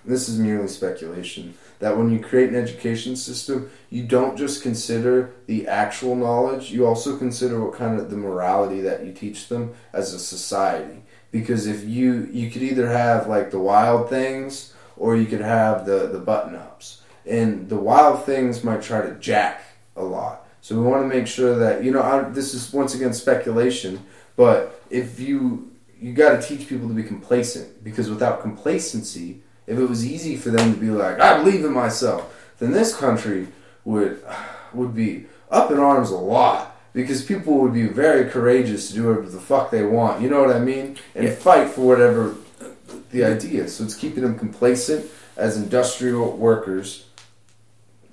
this is merely speculation that when you create an education system you don't just consider the actual knowledge you also consider what kind of the morality that you teach them as a society. Because if you you could either have like the wild things or you could have the the button ups and the wild things might try to jack a lot. So we want to make sure that you know I, this is once again speculation but if you you got to teach people to be complacent. Because without complacency if it was easy for them to be like i believe in myself then this country would would be up in arms a lot because people would be very courageous to do whatever the fuck they want. You know what i mean? And Yeah. fight for whatever the idea so it's keeping them complacent as industrial workers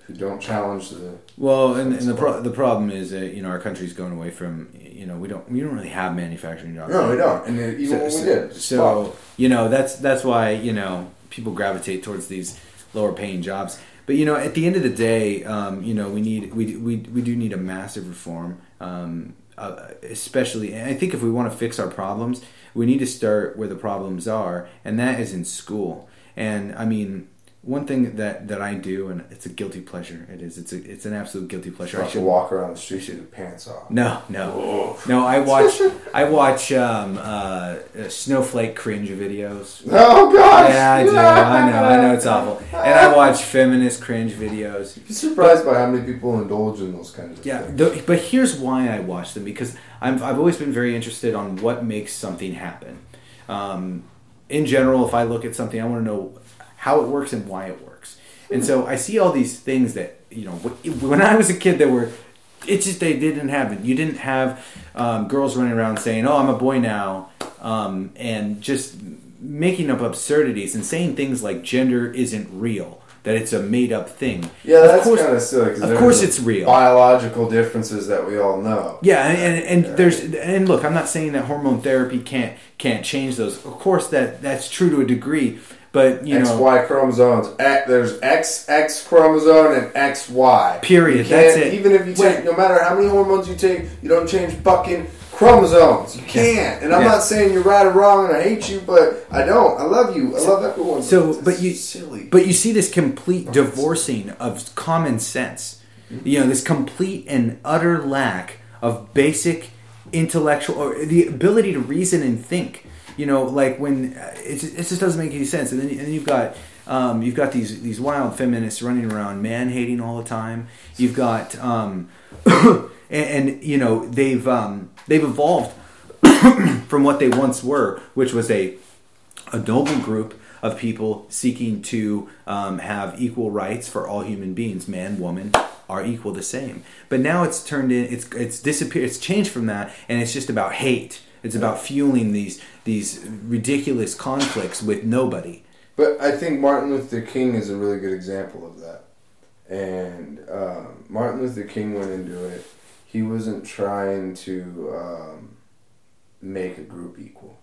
who don't challenge the Well, and, and the pro- the problem is that you know our country's going away from you know we don't we don't really have manufacturing jobs. no we don't. And even So, we so- did so you know that's that's why you know people gravitate towards these lower paying jobs. But you know, at the end of the day, um, you know, we need we, we we do need a massive reform, um, uh, especially. And I think if we want to fix our problems, we need to start where the problems are, and that is in school. And I mean, one thing that that I do, and it's a guilty pleasure. It is. It's a it's an absolute guilty pleasure. I should walk around the street with your pants off no, no, Whoa. no. I watch I watch um, uh, snowflake cringe videos. oh gosh Yeah, I do. I know. I know it's awful. And I watch feminist cringe videos. You'd be surprised by how many people indulge in those kinds of Yeah, th- but here's why I watch them because I'm, I've always been very interested on what makes something happen. Um, in general, if I look at something, I want to know how it works and why it works. And so I see all these things that you know. When I was a kid, that were it's just they didn't have it. You didn't have um, girls running around saying, "Oh, I'm a boy now," um, and just making up absurdities and saying things like gender isn't real, that it's a made up thing. Yeah, Of that's course- kind of silly. of course it's real. Biological differences that we all know. Yeah, and, and, and there's and look, I'm not saying that hormone therapy can't can't change those. Of course, that that's true to a degree, but you X know, Y chromosomes. There's X X chromosome and X Y. Period. That's it. Even if you Wait. take, no matter how many hormones you take, you don't change fucking chromosomes. You can't. And I'm Yeah. not saying you're right or wrong, and I hate you, but I don't. I love you. I love everyone. So, but you, silly. but you see this complete oh, divorcing of common sense. You know, this complete and utter lack of basic intellectual or the ability to reason and think. You know, like when uh, it, it just doesn't make any sense. And then, and then you've got um, you've got these these wild feminists running around man hating all the time. You've got um, and, and you know they've um, they've evolved from what they once were, which was a a noble group of people seeking to um, have equal rights for all human beings, man, woman, are equal the same. But now it's turned in, it's it's disappeared, it's changed from that, and it's just about hate. It's about fueling these these ridiculous conflicts with nobody. But I think Martin Luther King is a really good example of that. And um, Martin Luther King went into it. He wasn't trying to um, make a group equal.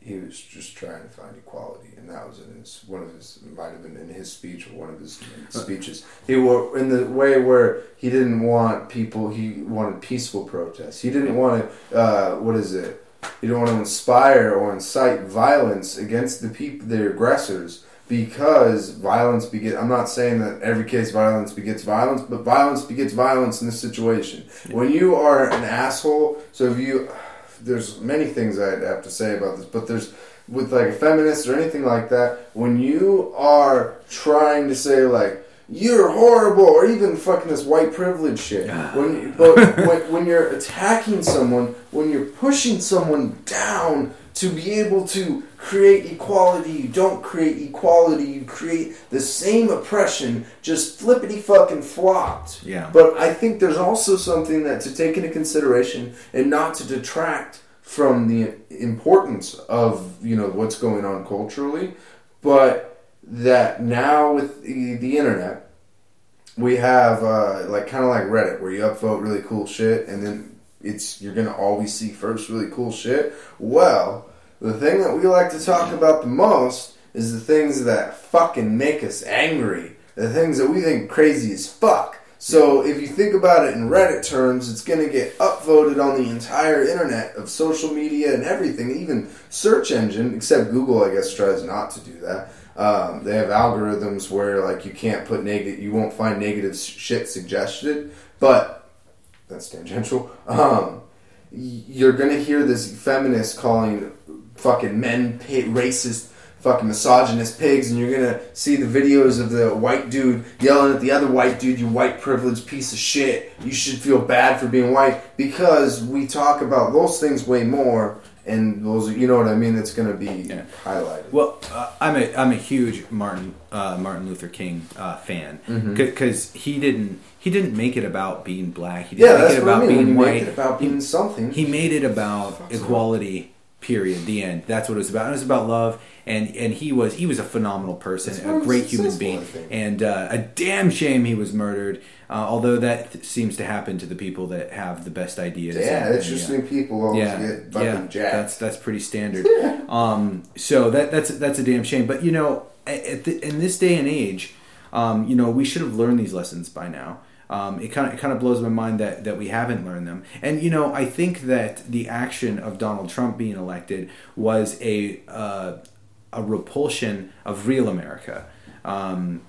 He was just trying to find equality, and that was in his one of his might have been in his speech or one of his speeches. He were in the way where he didn't want people. He wanted peaceful protests. He didn't want to. Uh, what is it? You don't want to inspire or incite violence against the people, the aggressors, because violence begets. I'm not saying that every case violence begets violence, but violence begets violence in this situation. When you are an asshole, so if you, there's many things I'd have to say about this, but there's with like a feminist or anything like that. When you are trying to say like, you're horrible, or even fucking this white privilege shit. Ah. When, but when, when you're attacking someone, when you're pushing someone down to be able to create equality, you don't create equality. You create the same oppression, just flippity fucking flopped. Yeah. But I think there's also something that to take into consideration and not to detract from the importance of you know what's going on culturally, but that now with the, the internet, we have uh, like kind of like Reddit where you upvote really cool shit and then it's you're gonna always see first really cool shit. Well, the thing that we like to talk about the most is the things that fucking make us angry, the things that we think crazy as fuck. So if you think about it in Reddit terms, it's gonna get upvoted on the entire internet of social media and everything, even search engine, except Google, I guess, tries not to do that. Um, they have algorithms where like you can't put negative, you won't find negative shit suggested, but that's tangential. Um, you're gonna hear this feminist calling fucking men pi- racist, fucking misogynist pigs, and you're gonna see the videos of the white dude yelling at the other white dude, "You white privileged piece of shit! You should feel bad for being white," because we talk about those things way more, and those, you know what I mean. It's gonna be Yeah. highlighted. Well, uh, I'm a I'm a huge Martin uh, Martin Luther King uh, fan Mm-hmm. because he didn't he didn't make it about being black. He didn't yeah, make that's it what I about mean. Being white. about being something. he made it about equality. Period. The end. That's what it was about. It was about love, and and he was he was a phenomenal person, a great human being, and uh, a damn shame he was murdered. Uh, although that th- seems to happen to the people that have the best ideas. yeah, interesting people always yeah, get fucking yeah, jacked. that's that's pretty standard. um, so that that's that's a damn shame. But you know, at the, in this day and age, um, you know, we should have learned these lessons by now. Um, it kind of it kind of blows my mind that that we haven't learned them. And you know, I think that the action of Donald Trump being elected was a uh, a repulsion of real America. Um,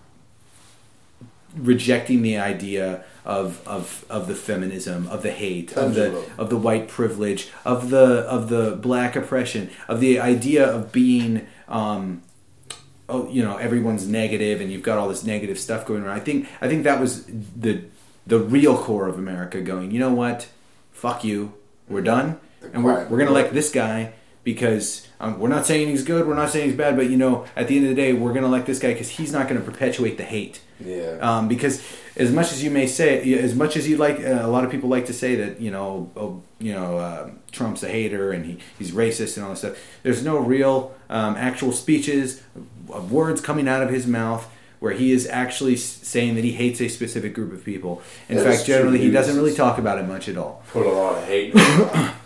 rejecting the idea of, of, of the feminism, of the hate, of the of the white privilege, of the of the black oppression, of the idea of being um, oh you know everyone's negative and you've got all this negative stuff going around. I think I think that was the the real core of America going. You know what? Fuck you. We're done, and we're, we're gonna elect this guy because um, we're not saying he's good. We're not saying he's bad, but you know, at the end of the day, we're gonna like this guy because he's not gonna perpetuate the hate. Yeah. Um, because as much as you may say, as much as you like, uh, a lot of people like to say that you know, oh, you know, uh, Trump's a hater and he, he's racist and all this stuff. There's no real um, actual speeches, of words coming out of his mouth where he is actually saying that he hates a specific group of people. In That fact, generally, he doesn't really talk about it much at all. Put a lot of hate.